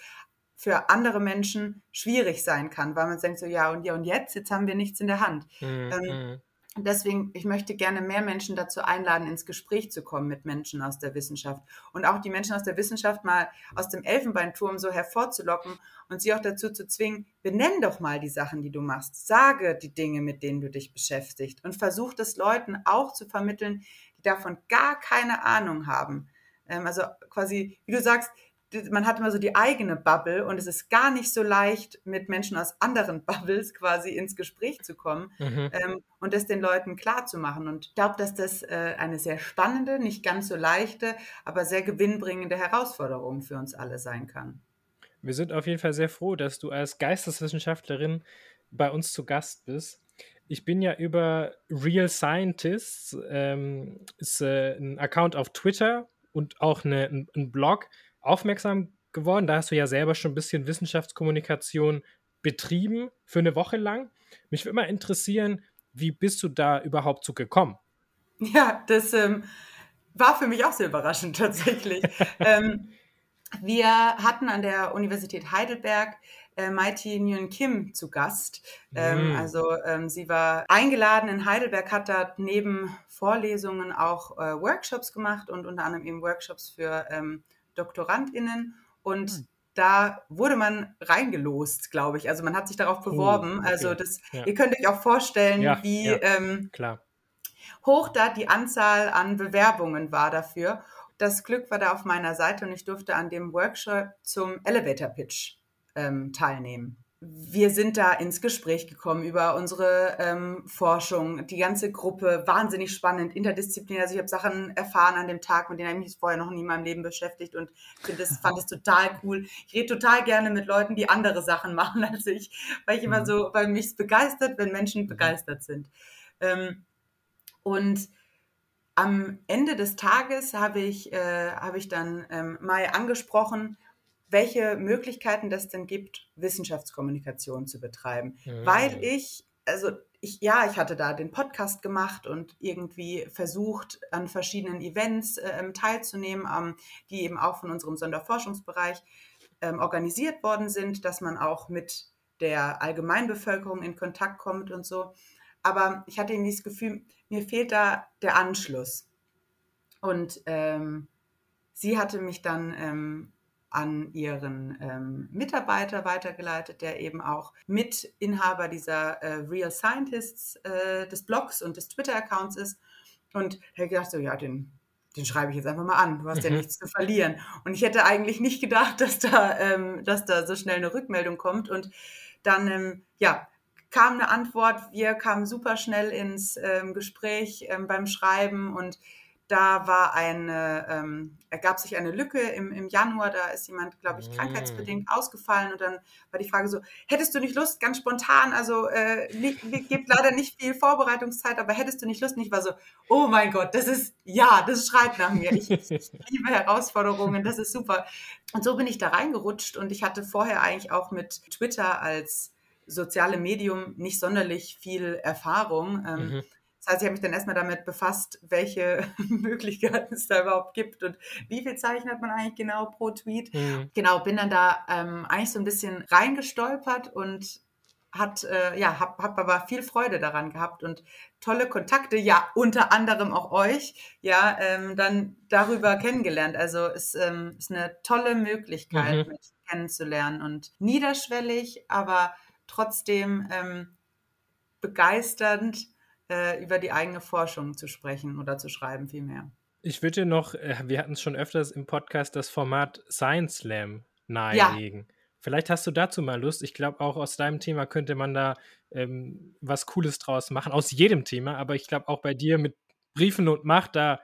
für andere Menschen schwierig sein kann, weil man denkt so, ja und ja und jetzt, jetzt haben wir nichts in der Hand. Mhm. Ähm, deswegen, ich möchte gerne mehr Menschen dazu einladen, ins Gespräch zu kommen mit Menschen aus der Wissenschaft und auch die Menschen aus der Wissenschaft mal aus dem Elfenbeinturm so hervorzulocken und sie auch dazu zu zwingen, benenn doch mal die Sachen, die du machst, sage die Dinge, mit denen du dich beschäftigst und versuch das Leuten auch zu vermitteln, die davon gar keine Ahnung haben. Ähm, also quasi, wie du sagst, man hat immer so die eigene Bubble und es ist gar nicht so leicht, mit Menschen aus anderen Bubbles quasi ins Gespräch zu kommen mhm. ähm, und das den Leuten klar zu machen. Und ich glaube, dass das äh, eine sehr spannende, nicht ganz so leichte, aber sehr gewinnbringende Herausforderung für uns alle sein kann. Wir sind auf jeden Fall sehr froh, dass du als Geisteswissenschaftlerin bei uns zu Gast bist. Ich bin ja über Real Scientists, ähm, ist äh, ein Account auf Twitter und auch eine, ein, ein Blog, aufmerksam geworden. Da hast du ja selber schon ein bisschen Wissenschaftskommunikation betrieben für eine Woche lang. Mich würde mal interessieren, wie bist du da überhaupt zu gekommen? Ja, das ähm, war für mich auch sehr überraschend tatsächlich. ähm, wir hatten an der Universität Heidelberg äh, Mighty Nguyen Kim zu Gast. Ähm, mm. Also ähm, sie war eingeladen in Heidelberg, hat da neben Vorlesungen auch äh, Workshops gemacht und unter anderem eben Workshops für ähm, DoktorandInnen und hm. da wurde man reingelost, glaube ich. Also man hat sich darauf oh, beworben. Oh, okay. Also das, ja. ihr könnt euch auch vorstellen, ja, wie ja, ähm, hoch da die Anzahl an Bewerbungen war dafür. Das Glück war da auf meiner Seite und ich durfte an dem Workshop zum Elevator Pitch ähm, teilnehmen wir sind da ins Gespräch gekommen über unsere ähm, Forschung, die ganze Gruppe, wahnsinnig spannend, interdisziplinär. Also ich habe Sachen erfahren an dem Tag, mit denen ich mich vorher noch nie in meinem Leben beschäftigt und das, fand das total cool. Ich rede total gerne mit Leuten, die andere Sachen machen als ich, weil ich immer mhm. so, weil mich begeistert, wenn Menschen begeistert sind. Ähm, und am Ende des Tages habe ich, äh, habe ich dann ähm, Mai angesprochen, welche Möglichkeiten das denn gibt, Wissenschaftskommunikation zu betreiben. Mhm. Weil ich, also ich, ja, ich hatte da den Podcast gemacht und irgendwie versucht, an verschiedenen Events äh, teilzunehmen, ähm, die eben auch von unserem Sonderforschungsbereich ähm, organisiert worden sind, dass man auch mit der Allgemeinbevölkerung in Kontakt kommt und so. Aber ich hatte irgendwie das Gefühl, mir fehlt da der Anschluss. Und ähm, sie hatte mich dann ähm, an ihren ähm, Mitarbeiter weitergeleitet, der eben auch Mitinhaber dieser äh, Real Scientists äh, des Blogs und des Twitter-Accounts ist. Und er hat gedacht, so, ja, den, den schreibe ich jetzt einfach mal an. Du hast ja mhm. nichts zu verlieren. Und ich hätte eigentlich nicht gedacht, dass da, ähm, dass da so schnell eine Rückmeldung kommt. Und dann, ähm, ja, kam eine Antwort. Wir kamen super schnell ins ähm, Gespräch ähm, beim Schreiben und da war eine, ähm, ergab sich eine Lücke im, im Januar, da ist jemand, glaube ich, mm. krankheitsbedingt ausgefallen und dann war die Frage so, hättest du nicht Lust, ganz spontan, also äh, nicht, gibt leider nicht viel Vorbereitungszeit, aber hättest du nicht Lust? Und ich war so, oh mein Gott, das ist, ja, das schreit nach mir. Ich, ich liebe Herausforderungen, das ist super. Und so bin ich da reingerutscht und ich hatte vorher eigentlich auch mit Twitter als soziale Medium nicht sonderlich viel Erfahrung. Ähm, mhm. Das heißt, ich habe mich dann erstmal damit befasst, welche Möglichkeiten es da überhaupt gibt und wie viel Zeichen hat man eigentlich genau pro Tweet. Mhm. Genau, bin dann da ähm, eigentlich so ein bisschen reingestolpert und hat, äh, ja, hab, hab aber viel Freude daran gehabt und tolle Kontakte, ja, unter anderem auch euch, ja, ähm, dann darüber kennengelernt. Also es ähm, ist eine tolle Möglichkeit, mhm. mich kennenzulernen und niederschwellig, aber trotzdem ähm, begeisternd äh, über die eigene Forschung zu sprechen oder zu schreiben vielmehr. Ich würde noch, äh, wir hatten es schon öfters im Podcast, das Format Science Slam nahelegen. Ja. Vielleicht hast du dazu mal Lust. Ich glaube, auch aus deinem Thema könnte man da ähm, was Cooles draus machen. Aus jedem Thema, aber ich glaube auch bei dir mit Briefen und Macht, da,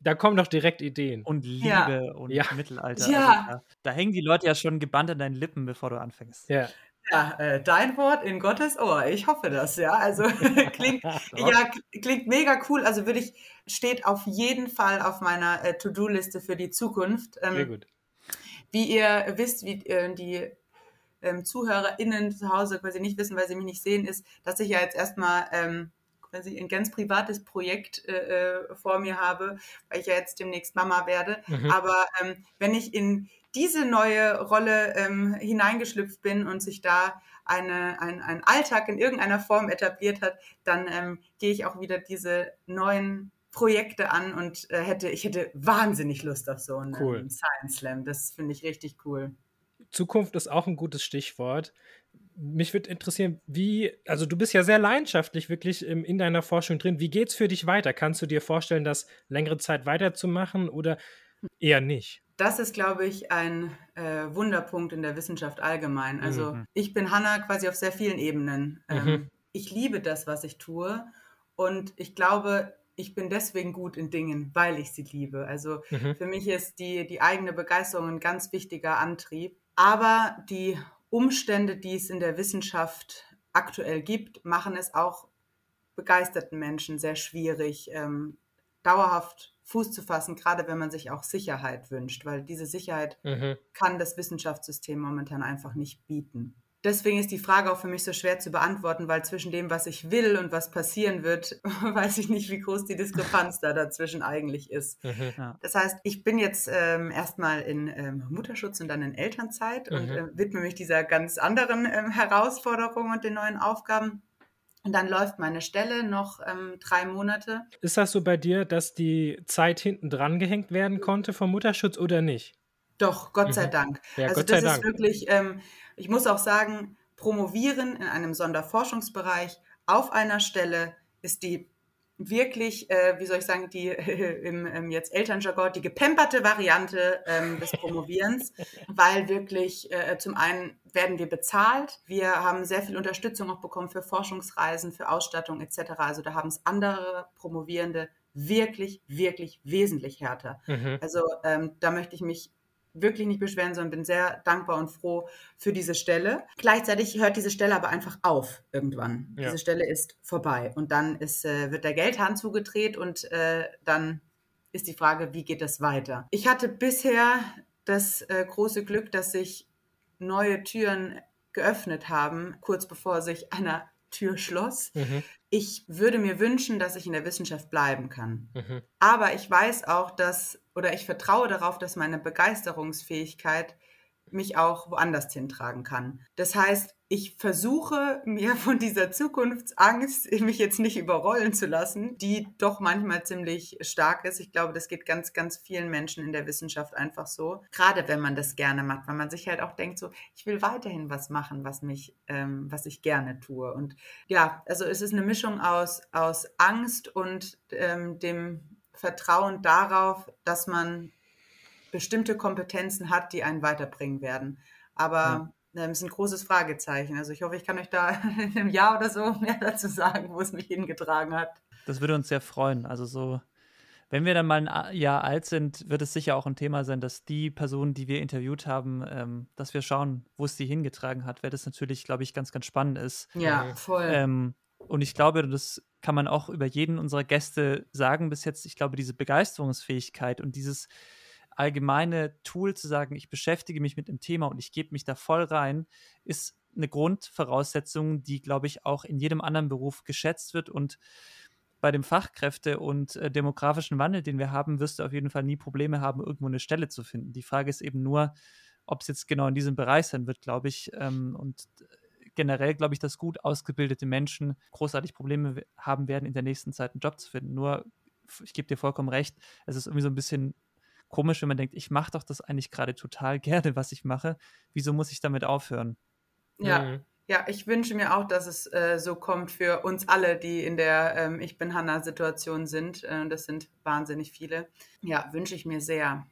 da kommen doch direkt Ideen. Und Liebe ja. und ja. Mittelalter. Ja. Also da, da, hängen die Leute ja schon gebannt an deinen Lippen, bevor du anfängst. Ja. Ja, äh, dein Wort in Gottes Ohr. Ich hoffe das, ja. Also klingt, ja, klingt mega cool. Also würde ich, steht auf jeden Fall auf meiner äh, To-Do-Liste für die Zukunft. Ähm, Sehr gut. Wie ihr wisst, wie äh, die ähm, ZuhörerInnen zu Hause quasi nicht wissen, weil sie mich nicht sehen, ist, dass ich ja jetzt erstmal ähm, quasi ein ganz privates Projekt äh, äh, vor mir habe, weil ich ja jetzt demnächst Mama werde. Mhm. Aber ähm, wenn ich in diese neue Rolle ähm, hineingeschlüpft bin und sich da eine, ein, ein Alltag in irgendeiner Form etabliert hat, dann ähm, gehe ich auch wieder diese neuen Projekte an und äh, hätte, ich hätte wahnsinnig Lust auf so einen cool. Science Slam. Das finde ich richtig cool. Zukunft ist auch ein gutes Stichwort. Mich würde interessieren, wie, also du bist ja sehr leidenschaftlich wirklich in, in deiner Forschung drin. Wie geht es für dich weiter? Kannst du dir vorstellen, das längere Zeit weiterzumachen oder eher nicht? das ist, glaube ich, ein äh, Wunderpunkt in der Wissenschaft allgemein. Also mhm. ich bin Hanna quasi auf sehr vielen Ebenen. Ähm, mhm. Ich liebe das, was ich tue. Und ich glaube, ich bin deswegen gut in Dingen, weil ich sie liebe. Also mhm. für mich ist die, die eigene Begeisterung ein ganz wichtiger Antrieb. Aber die Umstände, die es in der Wissenschaft aktuell gibt, machen es auch begeisterten Menschen sehr schwierig, ähm, dauerhaft Fuß zu fassen, gerade wenn man sich auch Sicherheit wünscht, weil diese Sicherheit mhm. kann das Wissenschaftssystem momentan einfach nicht bieten. Deswegen ist die Frage auch für mich so schwer zu beantworten, weil zwischen dem, was ich will und was passieren wird, weiß ich nicht, wie groß die Diskrepanz da dazwischen eigentlich ist. Mhm. Das heißt, ich bin jetzt ähm, erstmal in ähm, Mutterschutz und dann in Elternzeit mhm. und äh, widme mich dieser ganz anderen ähm, Herausforderung und den neuen Aufgaben. Und dann läuft meine Stelle noch ähm, drei Monate. Ist das so bei dir, dass die Zeit hinten dran gehängt werden konnte vom Mutterschutz oder nicht? Doch, Gott sei mhm. Dank. Ja, also Gott das ist Dank. wirklich, ähm, ich muss auch sagen, promovieren in einem Sonderforschungsbereich auf einer Stelle ist die wirklich, äh, wie soll ich sagen, die äh, im, im jetzt Elternjargon, die gepemperte Variante ähm, des Promovierens, weil wirklich äh, zum einen werden wir bezahlt, wir haben sehr viel Unterstützung auch bekommen für Forschungsreisen, für Ausstattung etc. Also da haben es andere Promovierende wirklich, wirklich wesentlich härter. Mhm. Also ähm, da möchte ich mich wirklich nicht beschweren, sondern bin sehr dankbar und froh für diese Stelle. Gleichzeitig hört diese Stelle aber einfach auf irgendwann. Ja. Diese Stelle ist vorbei und dann ist, äh, wird der Geldhahn zugedreht und äh, dann ist die Frage, wie geht das weiter? Ich hatte bisher das äh, große Glück, dass sich neue Türen geöffnet haben, kurz bevor sich einer Tür schloss. Mhm. Ich würde mir wünschen, dass ich in der Wissenschaft bleiben kann. Mhm. Aber ich weiß auch, dass, oder ich vertraue darauf, dass meine Begeisterungsfähigkeit mich auch woanders hintragen kann. Das heißt, ich versuche mir von dieser Zukunftsangst, mich jetzt nicht überrollen zu lassen, die doch manchmal ziemlich stark ist. Ich glaube, das geht ganz, ganz vielen Menschen in der Wissenschaft einfach so. Gerade wenn man das gerne macht, weil man sich halt auch denkt, so, ich will weiterhin was machen, was mich, ähm, was ich gerne tue. Und ja, also es ist eine Mischung aus, aus Angst und ähm, dem Vertrauen darauf, dass man bestimmte Kompetenzen hat, die einen weiterbringen werden. Aber ja das ähm, ist ein großes Fragezeichen. Also ich hoffe, ich kann euch da in einem Jahr oder so mehr dazu sagen, wo es mich hingetragen hat. Das würde uns sehr freuen. Also so, wenn wir dann mal ein Jahr alt sind, wird es sicher auch ein Thema sein, dass die Personen, die wir interviewt haben, ähm, dass wir schauen, wo es die hingetragen hat, weil das natürlich, glaube ich, ganz, ganz spannend ist. Ja, voll. Ähm, und ich glaube, das kann man auch über jeden unserer Gäste sagen bis jetzt. Ich glaube, diese Begeisterungsfähigkeit und dieses allgemeine Tool zu sagen, ich beschäftige mich mit dem Thema und ich gebe mich da voll rein, ist eine Grundvoraussetzung, die, glaube ich, auch in jedem anderen Beruf geschätzt wird und bei dem Fachkräfte- und äh, demografischen Wandel, den wir haben, wirst du auf jeden Fall nie Probleme haben, irgendwo eine Stelle zu finden. Die Frage ist eben nur, ob es jetzt genau in diesem Bereich sein wird, glaube ich. Ähm, und generell glaube ich, dass gut ausgebildete Menschen großartig Probleme haben werden, in der nächsten Zeit einen Job zu finden. Nur, ich gebe dir vollkommen recht, es ist irgendwie so ein bisschen komisch, wenn man denkt, ich mache doch das eigentlich gerade total gerne, was ich mache. Wieso muss ich damit aufhören? Ja. Mhm. Ja, ich wünsche mir auch, dass es äh, so kommt für uns alle, die in der ähm, Ich bin Hanna-Situation sind. Äh, das sind wahnsinnig viele. Ja, wünsche ich mir sehr.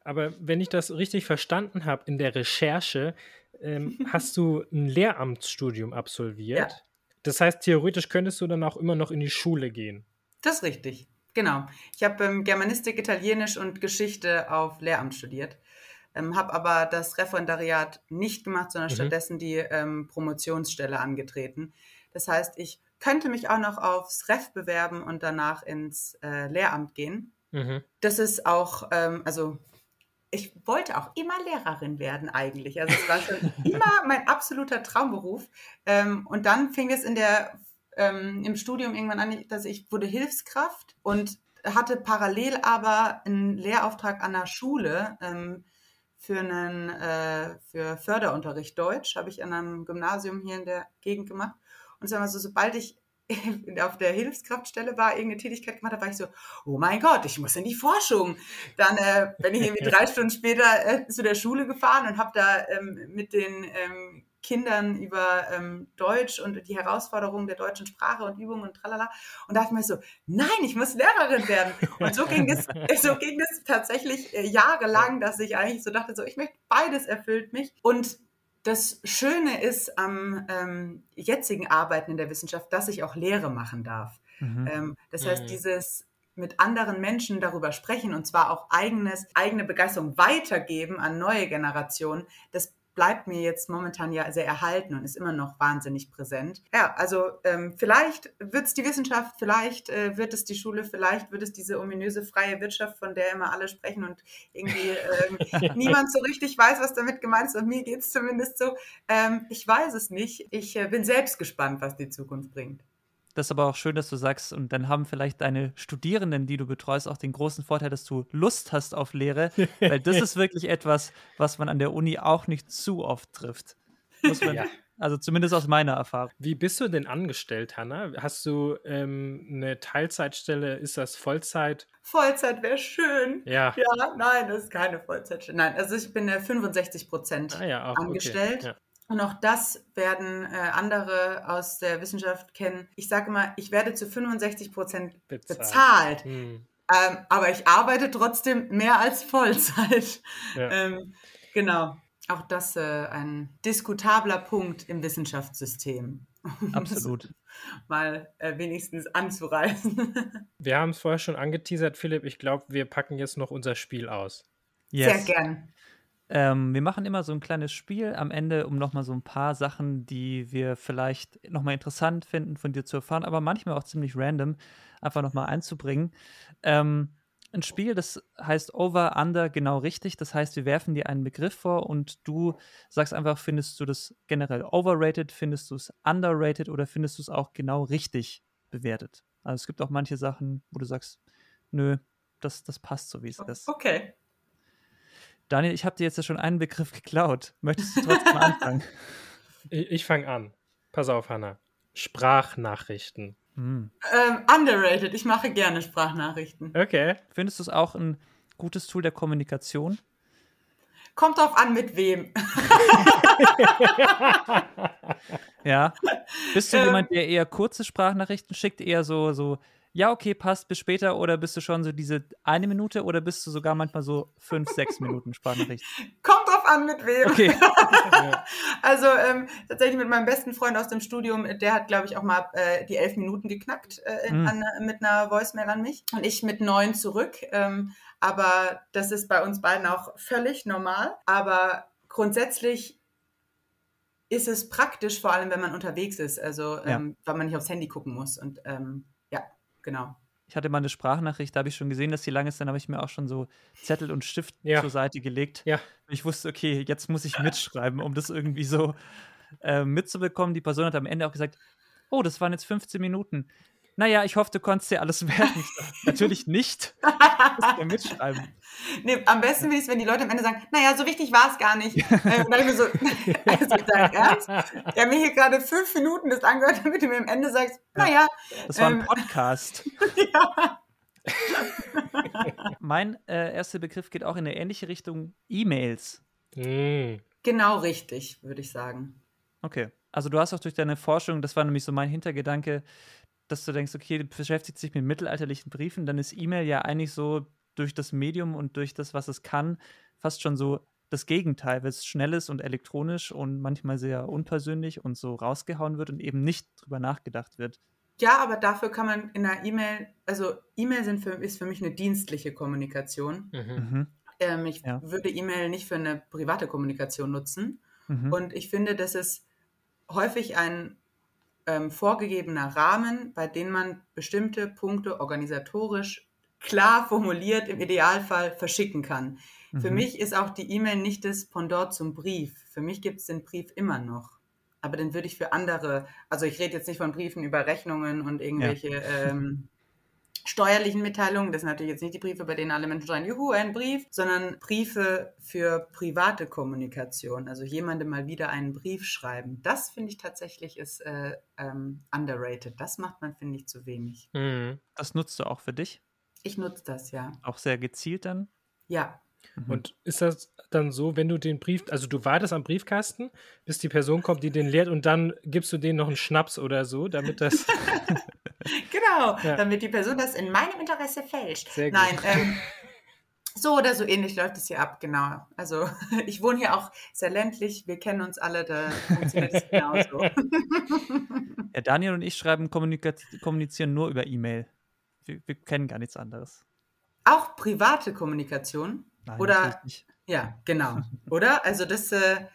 Aber wenn ich das richtig verstanden habe in der Recherche, ähm, hast du ein Lehramtsstudium absolviert. Ja. Das heißt, theoretisch könntest du dann auch immer noch in die Schule gehen. Das ist richtig. Genau. Ich habe ähm, Germanistik, Italienisch und Geschichte auf Lehramt studiert, ähm, habe aber das Referendariat nicht gemacht, sondern mhm. stattdessen die ähm, Promotionsstelle angetreten. Das heißt, ich könnte mich auch noch aufs Ref bewerben und danach ins äh, Lehramt gehen. Mhm. Das ist auch, ähm, also ich wollte auch immer Lehrerin werden eigentlich. Also es war schon immer mein absoluter Traumberuf. Ähm, und dann fing es in der ähm, im Studium irgendwann an, dass ich wurde Hilfskraft und hatte parallel aber einen Lehrauftrag an der Schule ähm, für einen äh, für Förderunterricht Deutsch, habe ich an einem Gymnasium hier in der Gegend gemacht. Und sagen wir so, sobald ich auf der Hilfskraftstelle war, irgendeine Tätigkeit gemacht habe, war ich so, oh mein Gott, ich muss in die Forschung. Dann äh, bin ich irgendwie drei Stunden später äh, zu der Schule gefahren und habe da ähm, mit den ähm, Kindern über ähm, Deutsch und die Herausforderungen der deutschen Sprache und Übungen und tralala. Und da dachte ich mir so, nein, ich muss Lehrerin werden. Und so ging es, so ging es tatsächlich äh, jahrelang, dass ich eigentlich so dachte, so, ich möchte beides erfüllt mich. Und das Schöne ist am ähm, jetzigen Arbeiten in der Wissenschaft, dass ich auch Lehre machen darf. Mhm. Ähm, das heißt, mhm. dieses mit anderen Menschen darüber sprechen und zwar auch eigenes, eigene Begeisterung weitergeben an neue Generationen, das bleibt mir jetzt momentan ja sehr erhalten und ist immer noch wahnsinnig präsent. Ja, also ähm, vielleicht wird es die Wissenschaft, vielleicht äh, wird es die Schule, vielleicht wird es diese ominöse freie Wirtschaft, von der immer alle sprechen und irgendwie ähm, niemand so richtig weiß, was damit gemeint ist. Und mir geht es zumindest so. Ähm, ich weiß es nicht. Ich äh, bin selbst gespannt, was die Zukunft bringt. Das ist aber auch schön, dass du sagst, und dann haben vielleicht deine Studierenden, die du betreust, auch den großen Vorteil, dass du Lust hast auf Lehre, weil das ist wirklich etwas, was man an der Uni auch nicht zu oft trifft. Man, ja. Also zumindest aus meiner Erfahrung. Wie bist du denn angestellt, Hanna? Hast du ähm, eine Teilzeitstelle? Ist das Vollzeit? Vollzeit wäre schön. Ja. Ja, nein, das ist keine Vollzeitstelle. Nein, also ich bin 65 Prozent ah, ja, angestellt. Okay. Ja. Und auch das werden äh, andere aus der Wissenschaft kennen. Ich sage immer, ich werde zu 65 Prozent bezahlt. bezahlt. Hm. Ähm, aber ich arbeite trotzdem mehr als Vollzeit. Ja. Ähm, genau. Auch das äh, ein diskutabler Punkt im Wissenschaftssystem. Absolut. mal äh, wenigstens anzureißen. wir haben es vorher schon angeteasert, Philipp. Ich glaube, wir packen jetzt noch unser Spiel aus. Yes. Sehr gern. Ähm, wir machen immer so ein kleines Spiel am Ende, um nochmal so ein paar Sachen, die wir vielleicht nochmal interessant finden, von dir zu erfahren, aber manchmal auch ziemlich random, einfach nochmal einzubringen. Ähm, ein Spiel, das heißt Over, Under, genau richtig. Das heißt, wir werfen dir einen Begriff vor und du sagst einfach, findest du das generell overrated, findest du es underrated oder findest du es auch genau richtig bewertet? Also es gibt auch manche Sachen, wo du sagst, nö, das, das passt so, wie es ist. Okay. Daniel, ich habe dir jetzt ja schon einen Begriff geklaut. Möchtest du trotzdem anfangen? Ich, ich fange an. Pass auf, Hanna. Sprachnachrichten. Mm. Ähm, underrated. Ich mache gerne Sprachnachrichten. Okay. Findest du es auch ein gutes Tool der Kommunikation? Kommt drauf an, mit wem. ja. Bist du ähm, jemand, der eher kurze Sprachnachrichten schickt, eher so, so ja, okay, passt, bis später? Oder bist du schon so diese eine Minute oder bist du sogar manchmal so fünf, sechs Minuten Sprachnachricht? Kommt drauf an, mit wem. Okay. also ähm, tatsächlich mit meinem besten Freund aus dem Studium, der hat, glaube ich, auch mal äh, die elf Minuten geknackt äh, mhm. an, mit einer Voicemail an mich. Und ich mit neun zurück. Ähm, aber das ist bei uns beiden auch völlig normal. Aber grundsätzlich ist es praktisch, vor allem wenn man unterwegs ist, also ähm, weil man nicht aufs Handy gucken muss. Und ähm, genau. Ich hatte mal eine Sprachnachricht, da habe ich schon gesehen, dass sie lang ist, dann habe ich mir auch schon so Zettel und Stift ja. zur Seite gelegt. Ja. Ich wusste, okay, jetzt muss ich mitschreiben, um das irgendwie so äh, mitzubekommen. Die Person hat am Ende auch gesagt, oh, das waren jetzt 15 Minuten naja, ich hoffe, du konntest dir alles merken. Natürlich nicht. ja mitschreiben. Nee, am besten ist, wenn die Leute am Ende sagen, naja, so wichtig war es gar nicht. äh, und dann ich mir so, also dein Ernst? Ich habe mir hier gerade fünf Minuten das angehört, damit du mir am Ende sagst, naja. Das war ein ähm, Podcast. ja. mein äh, erster Begriff geht auch in eine ähnliche Richtung, E-Mails. Mm. Genau richtig, würde ich sagen. Okay. Also du hast auch durch deine Forschung, das war nämlich so mein Hintergedanke, dass du denkst, okay, du beschäftigst dich mit mittelalterlichen Briefen, dann ist E-Mail ja eigentlich so durch das Medium und durch das, was es kann, fast schon so das Gegenteil, weil es schnell ist und elektronisch und manchmal sehr unpersönlich und so rausgehauen wird und eben nicht drüber nachgedacht wird. Ja, aber dafür kann man in einer E-Mail, also E-Mail ist für mich eine dienstliche Kommunikation. Mhm. mhm. Ähm, ich ja. würde E-Mail nicht für eine private Kommunikation nutzen. Mhm. Und ich finde, dass es häufig ein ähm, vorgegebener Rahmen, bei dem man bestimmte Punkte organisatorisch klar formuliert im Idealfall verschicken kann. Mhm. Für mich ist auch die E-Mail nicht das Pendant zum Brief. Für mich gibt es den Brief immer noch. Aber den würde ich für andere, also ich rede jetzt nicht von Briefen über Rechnungen und irgendwelche ja. ähm, steuerlichen Mitteilungen, das sind natürlich jetzt nicht die Briefe, bei denen alle Menschen schreien, juhu, ein Brief, sondern Briefe für private Kommunikation, also jemandem mal wieder einen Brief schreiben. Das finde ich tatsächlich ist äh, ähm, underrated. Das macht man, finde ich, zu wenig. Mhm. Das nutzt du auch für dich? Ich nutze das, ja. Auch sehr gezielt dann? Ja. Mhm. Und ist das dann so, wenn du den Brief, also du wartest am Briefkasten, bis die Person kommt, die den leert und dann gibst du denen noch einen Schnaps oder so, damit das genau, ja. damit die Person das in meinem Interesse fälscht. Sehr gut. Nein, ähm, so oder so ähnlich läuft es hier ab, genau. Also ich wohne hier auch sehr ländlich, wir kennen uns alle, da funktioniert es genauso. Ja, Daniel und ich schreiben, kommunizieren nur über E-Mail. Wir, wir, kennen gar nichts anderes. Auch private Kommunikation? Nein, oder? Nicht. Ja, genau. oder? Also das äh,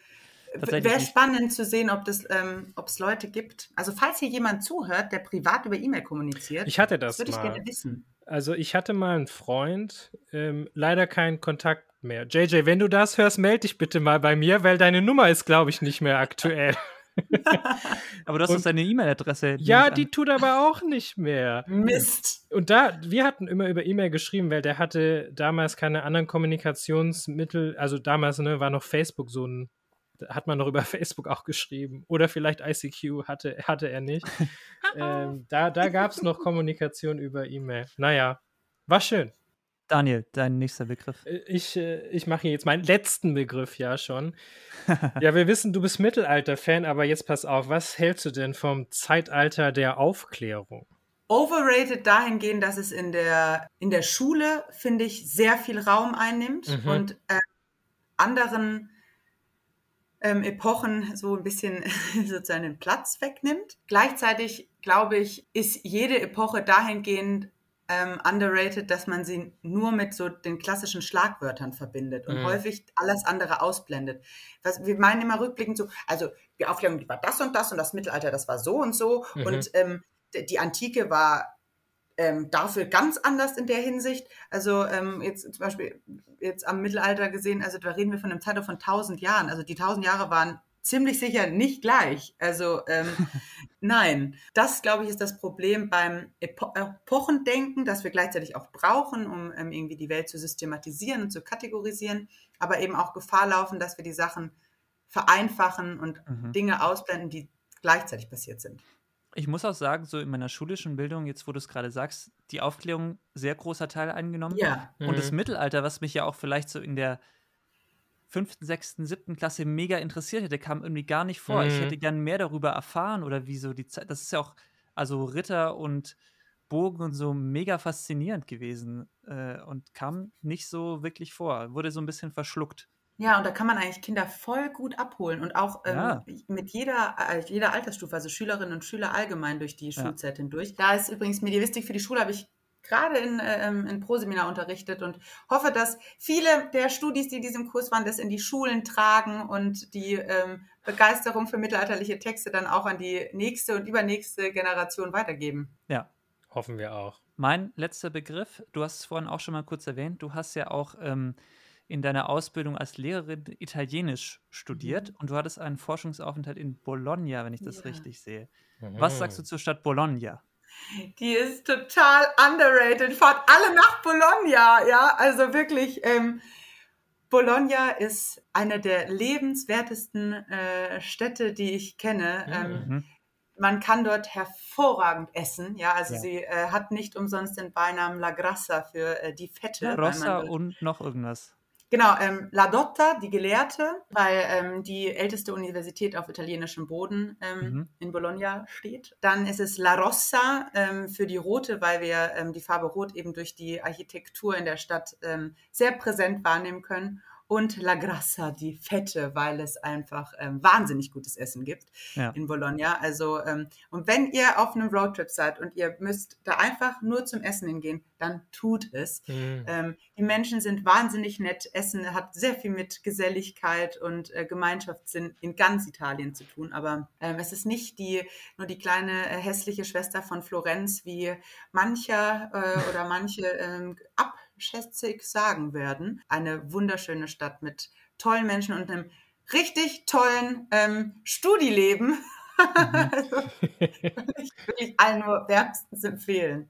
Wäre spannend zu sehen, ob es ähm, Leute gibt. Also falls hier jemand zuhört, der privat über E-Mail kommuniziert, ich hatte das, würde ich gerne wissen. Also ich hatte mal einen Freund, ähm, leider keinen Kontakt mehr. JJ, wenn du das hörst, melde dich bitte mal bei mir, weil deine Nummer ist, glaube ich, nicht mehr aktuell. aber du hast und, deine E-Mail-Adresse. Ja, die tut aber auch nicht mehr. Mist. Und da, wir hatten immer über E-Mail geschrieben, weil der hatte damals keine anderen Kommunikationsmittel. Also damals ne, war noch Facebook so ein hat man noch über Facebook auch geschrieben. Oder vielleicht ICQ hatte, hatte er nicht. ähm, da da gab es noch Kommunikation über E-Mail. Naja, war schön. Daniel, dein nächster Begriff. Äh, ich, äh, ich mache jetzt meinen letzten Begriff ja schon. ja, wir wissen, du bist Mittelalter-Fan, aber jetzt pass auf, was hältst du denn vom Zeitalter der Aufklärung? Overrated dahingehend, dass es in der, in der Schule, finde ich, sehr viel Raum einnimmt mhm. und äh, anderen ähm, Epochen so ein bisschen sozusagen den Platz wegnimmt. Gleichzeitig, glaube ich, ist jede Epoche dahingehend ähm, underrated, dass man sie nur mit so den klassischen Schlagwörtern verbindet und mhm. häufig alles andere ausblendet. Was, wir meinen immer rückblickend so, also die Aufklärung, die war das und das und das Mittelalter, das war so und so mhm. und ähm, die Antike war ähm, dafür ganz anders in der Hinsicht. Also ähm, jetzt zum Beispiel jetzt am Mittelalter gesehen, also da reden wir von einem Zeitraum von 1000 Jahren. Also die 1000 Jahre waren ziemlich sicher nicht gleich. Also ähm, Nein, das glaube ich ist das Problem beim Epo Epochendenken, das wir gleichzeitig auch brauchen, um ähm, irgendwie die Welt zu systematisieren und zu kategorisieren, aber eben auch Gefahr laufen, dass wir die Sachen vereinfachen und mhm. Dinge ausblenden, die gleichzeitig passiert sind. Ich muss auch sagen, so in meiner schulischen Bildung, jetzt wo du es gerade sagst, die Aufklärung sehr großer Teil eingenommen. Ja. Und mhm. das Mittelalter, was mich ja auch vielleicht so in der fünften, sechsten, siebten Klasse mega interessiert hätte, kam irgendwie gar nicht vor. Mhm. Ich hätte gern mehr darüber erfahren oder wie so die Zeit. Das ist ja auch, also Ritter und Bogen und so mega faszinierend gewesen äh, und kam nicht so wirklich vor. Wurde so ein bisschen verschluckt. Ja, und da kann man eigentlich Kinder voll gut abholen und auch ähm, ja. mit jeder, äh, jeder Altersstufe, also Schülerinnen und Schüler allgemein durch die Schulzeit ja. hindurch. Da ist übrigens Medievistik für die Schule, habe ich gerade in, ähm, in Proseminar unterrichtet und hoffe, dass viele der Studis, die in diesem Kurs waren, das in die Schulen tragen und die ähm, Begeisterung für mittelalterliche Texte dann auch an die nächste und übernächste Generation weitergeben. Ja. Hoffen wir auch. Mein letzter Begriff, du hast es vorhin auch schon mal kurz erwähnt, du hast ja auch ähm, in deiner Ausbildung als Lehrerin Italienisch studiert mhm. und du hattest einen Forschungsaufenthalt in Bologna, wenn ich das ja. richtig sehe. Mhm. Was sagst du zur Stadt Bologna? Die ist total underrated. Fahrt alle nach Bologna, ja. Also wirklich, ähm, Bologna ist eine der lebenswertesten äh, Städte, die ich kenne. Ähm, mhm. man kann dort hervorragend essen, ja. Also ja. sie äh, hat nicht umsonst den Beinamen La Grassa für äh, die Fette. La Rossa und noch irgendwas. Genau, ähm, La Dotta, die Gelehrte, weil ähm, die älteste Universität auf italienischem Boden ähm, mhm. in Bologna steht. Dann ist es La Rossa ähm, für die Rote, weil wir ähm, die Farbe Rot eben durch die Architektur in der Stadt ähm, sehr präsent wahrnehmen können und La Grassa, die Fette, weil es einfach ähm, wahnsinnig gutes Essen gibt ja. in Bologna. Also, ähm, und wenn ihr auf einem Roadtrip seid und ihr müsst da einfach nur zum Essen hingehen, dann tut es. Mhm. Ähm, die Menschen sind wahnsinnig nett. Essen hat sehr viel mit Geselligkeit und äh, Gemeinschaftssinn in ganz Italien zu tun. Aber ähm, es ist nicht die, nur die kleine äh, hässliche Schwester von Florenz, wie mancher äh, oder manche ähm, ab schätzig sagen werden. Eine wunderschöne Stadt mit tollen Menschen und einem richtig tollen ähm, Studileben. Mhm. also, ich wirklich allen nur wärmstens empfehlen.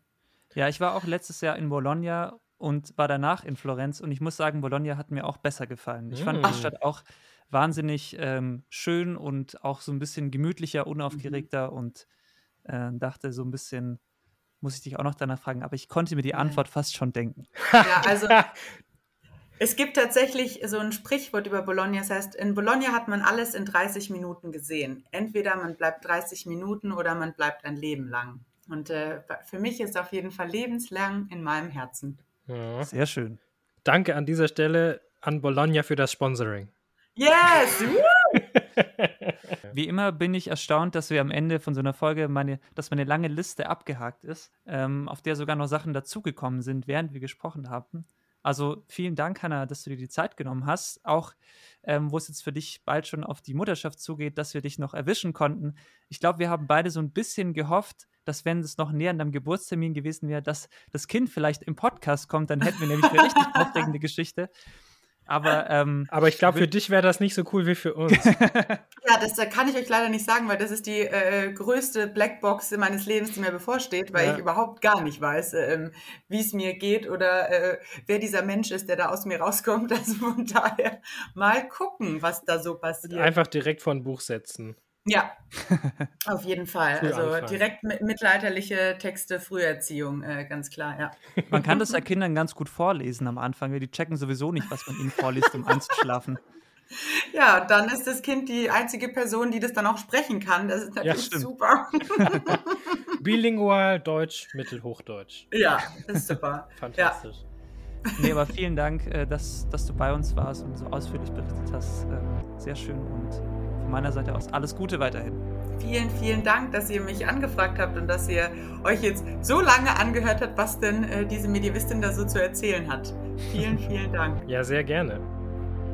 Ja, ich war auch letztes Jahr in Bologna und war danach in Florenz und ich muss sagen, Bologna hat mir auch besser gefallen. Ich fand die mm. Stadt auch wahnsinnig ähm, schön und auch so ein bisschen gemütlicher, unaufgeregter mhm. und äh, dachte so ein bisschen, muss ich dich auch noch danach fragen, aber ich konnte mir die Antwort fast schon denken. Ja, also es gibt tatsächlich so ein Sprichwort über Bologna, das heißt, in Bologna hat man alles in 30 Minuten gesehen. Entweder man bleibt 30 Minuten oder man bleibt ein Leben lang. Und äh, für mich ist auf jeden Fall lebenslang in meinem Herzen. Ja. Sehr schön. Danke an dieser Stelle an Bologna für das Sponsoring. Yes! Wie immer bin ich erstaunt, dass wir am Ende von so einer Folge meine, dass meine lange Liste abgehakt ist, ähm, auf der sogar noch Sachen dazugekommen sind, während wir gesprochen haben. Also vielen Dank, Hanna, dass du dir die Zeit genommen hast. Auch ähm, wo es jetzt für dich bald schon auf die Mutterschaft zugeht, dass wir dich noch erwischen konnten. Ich glaube, wir haben beide so ein bisschen gehofft, dass wenn es noch näher an deinem Geburtstermin gewesen wäre, dass das Kind vielleicht im Podcast kommt, dann hätten wir nämlich eine richtig aufregende Geschichte. Aber, ähm, aber ich glaube, für dich wäre das nicht so cool wie für uns. ja, das kann ich euch leider nicht sagen, weil das ist die äh, größte Blackbox meines Lebens, die mir bevorsteht, weil ja. ich überhaupt gar nicht weiß, äh, wie es mir geht oder äh, wer dieser Mensch ist, der da aus mir rauskommt. Also von daher mal gucken, was da so passiert. Einfach direkt vor ein Buch setzen. Ja, auf jeden Fall. Also direkt mit mittelalterliche Texte, Früherziehung, äh, ganz klar, ja. Man kann das ja Kindern ganz gut vorlesen am Anfang, weil die checken sowieso nicht, was man ihnen vorliest, um einzuschlafen. Ja, dann ist das Kind die einzige Person, die das dann auch sprechen kann. Das ist natürlich ja, super. Bilingual, Deutsch, Mittelhochdeutsch. Ja, ist super. Fantastisch. Ja. Nee, aber vielen Dank, äh, dass, dass du bei uns warst und so ausführlich berichtet hast. Ähm, sehr schön und meiner Seite aus alles Gute weiterhin. Vielen, vielen Dank, dass ihr mich angefragt habt und dass ihr euch jetzt so lange angehört habt, was denn äh, diese Medievistin da so zu erzählen hat. Vielen, vielen Dank. Ja, sehr gerne.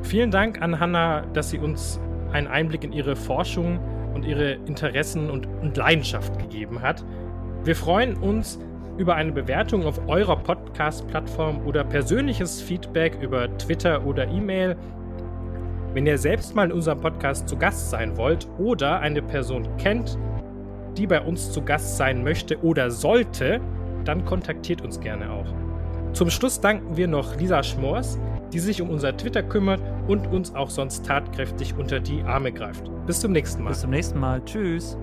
Vielen Dank an Hanna, dass sie uns einen Einblick in ihre Forschung und ihre Interessen und, und Leidenschaft gegeben hat. Wir freuen uns über eine Bewertung auf eurer Podcast-Plattform oder persönliches Feedback über Twitter oder E-Mail wenn ihr selbst mal in unserem Podcast zu Gast sein wollt oder eine Person kennt, die bei uns zu Gast sein möchte oder sollte, dann kontaktiert uns gerne auch. Zum Schluss danken wir noch Lisa Schmors, die sich um unser Twitter kümmert und uns auch sonst tatkräftig unter die Arme greift. Bis zum nächsten Mal. Bis zum nächsten Mal. Tschüss.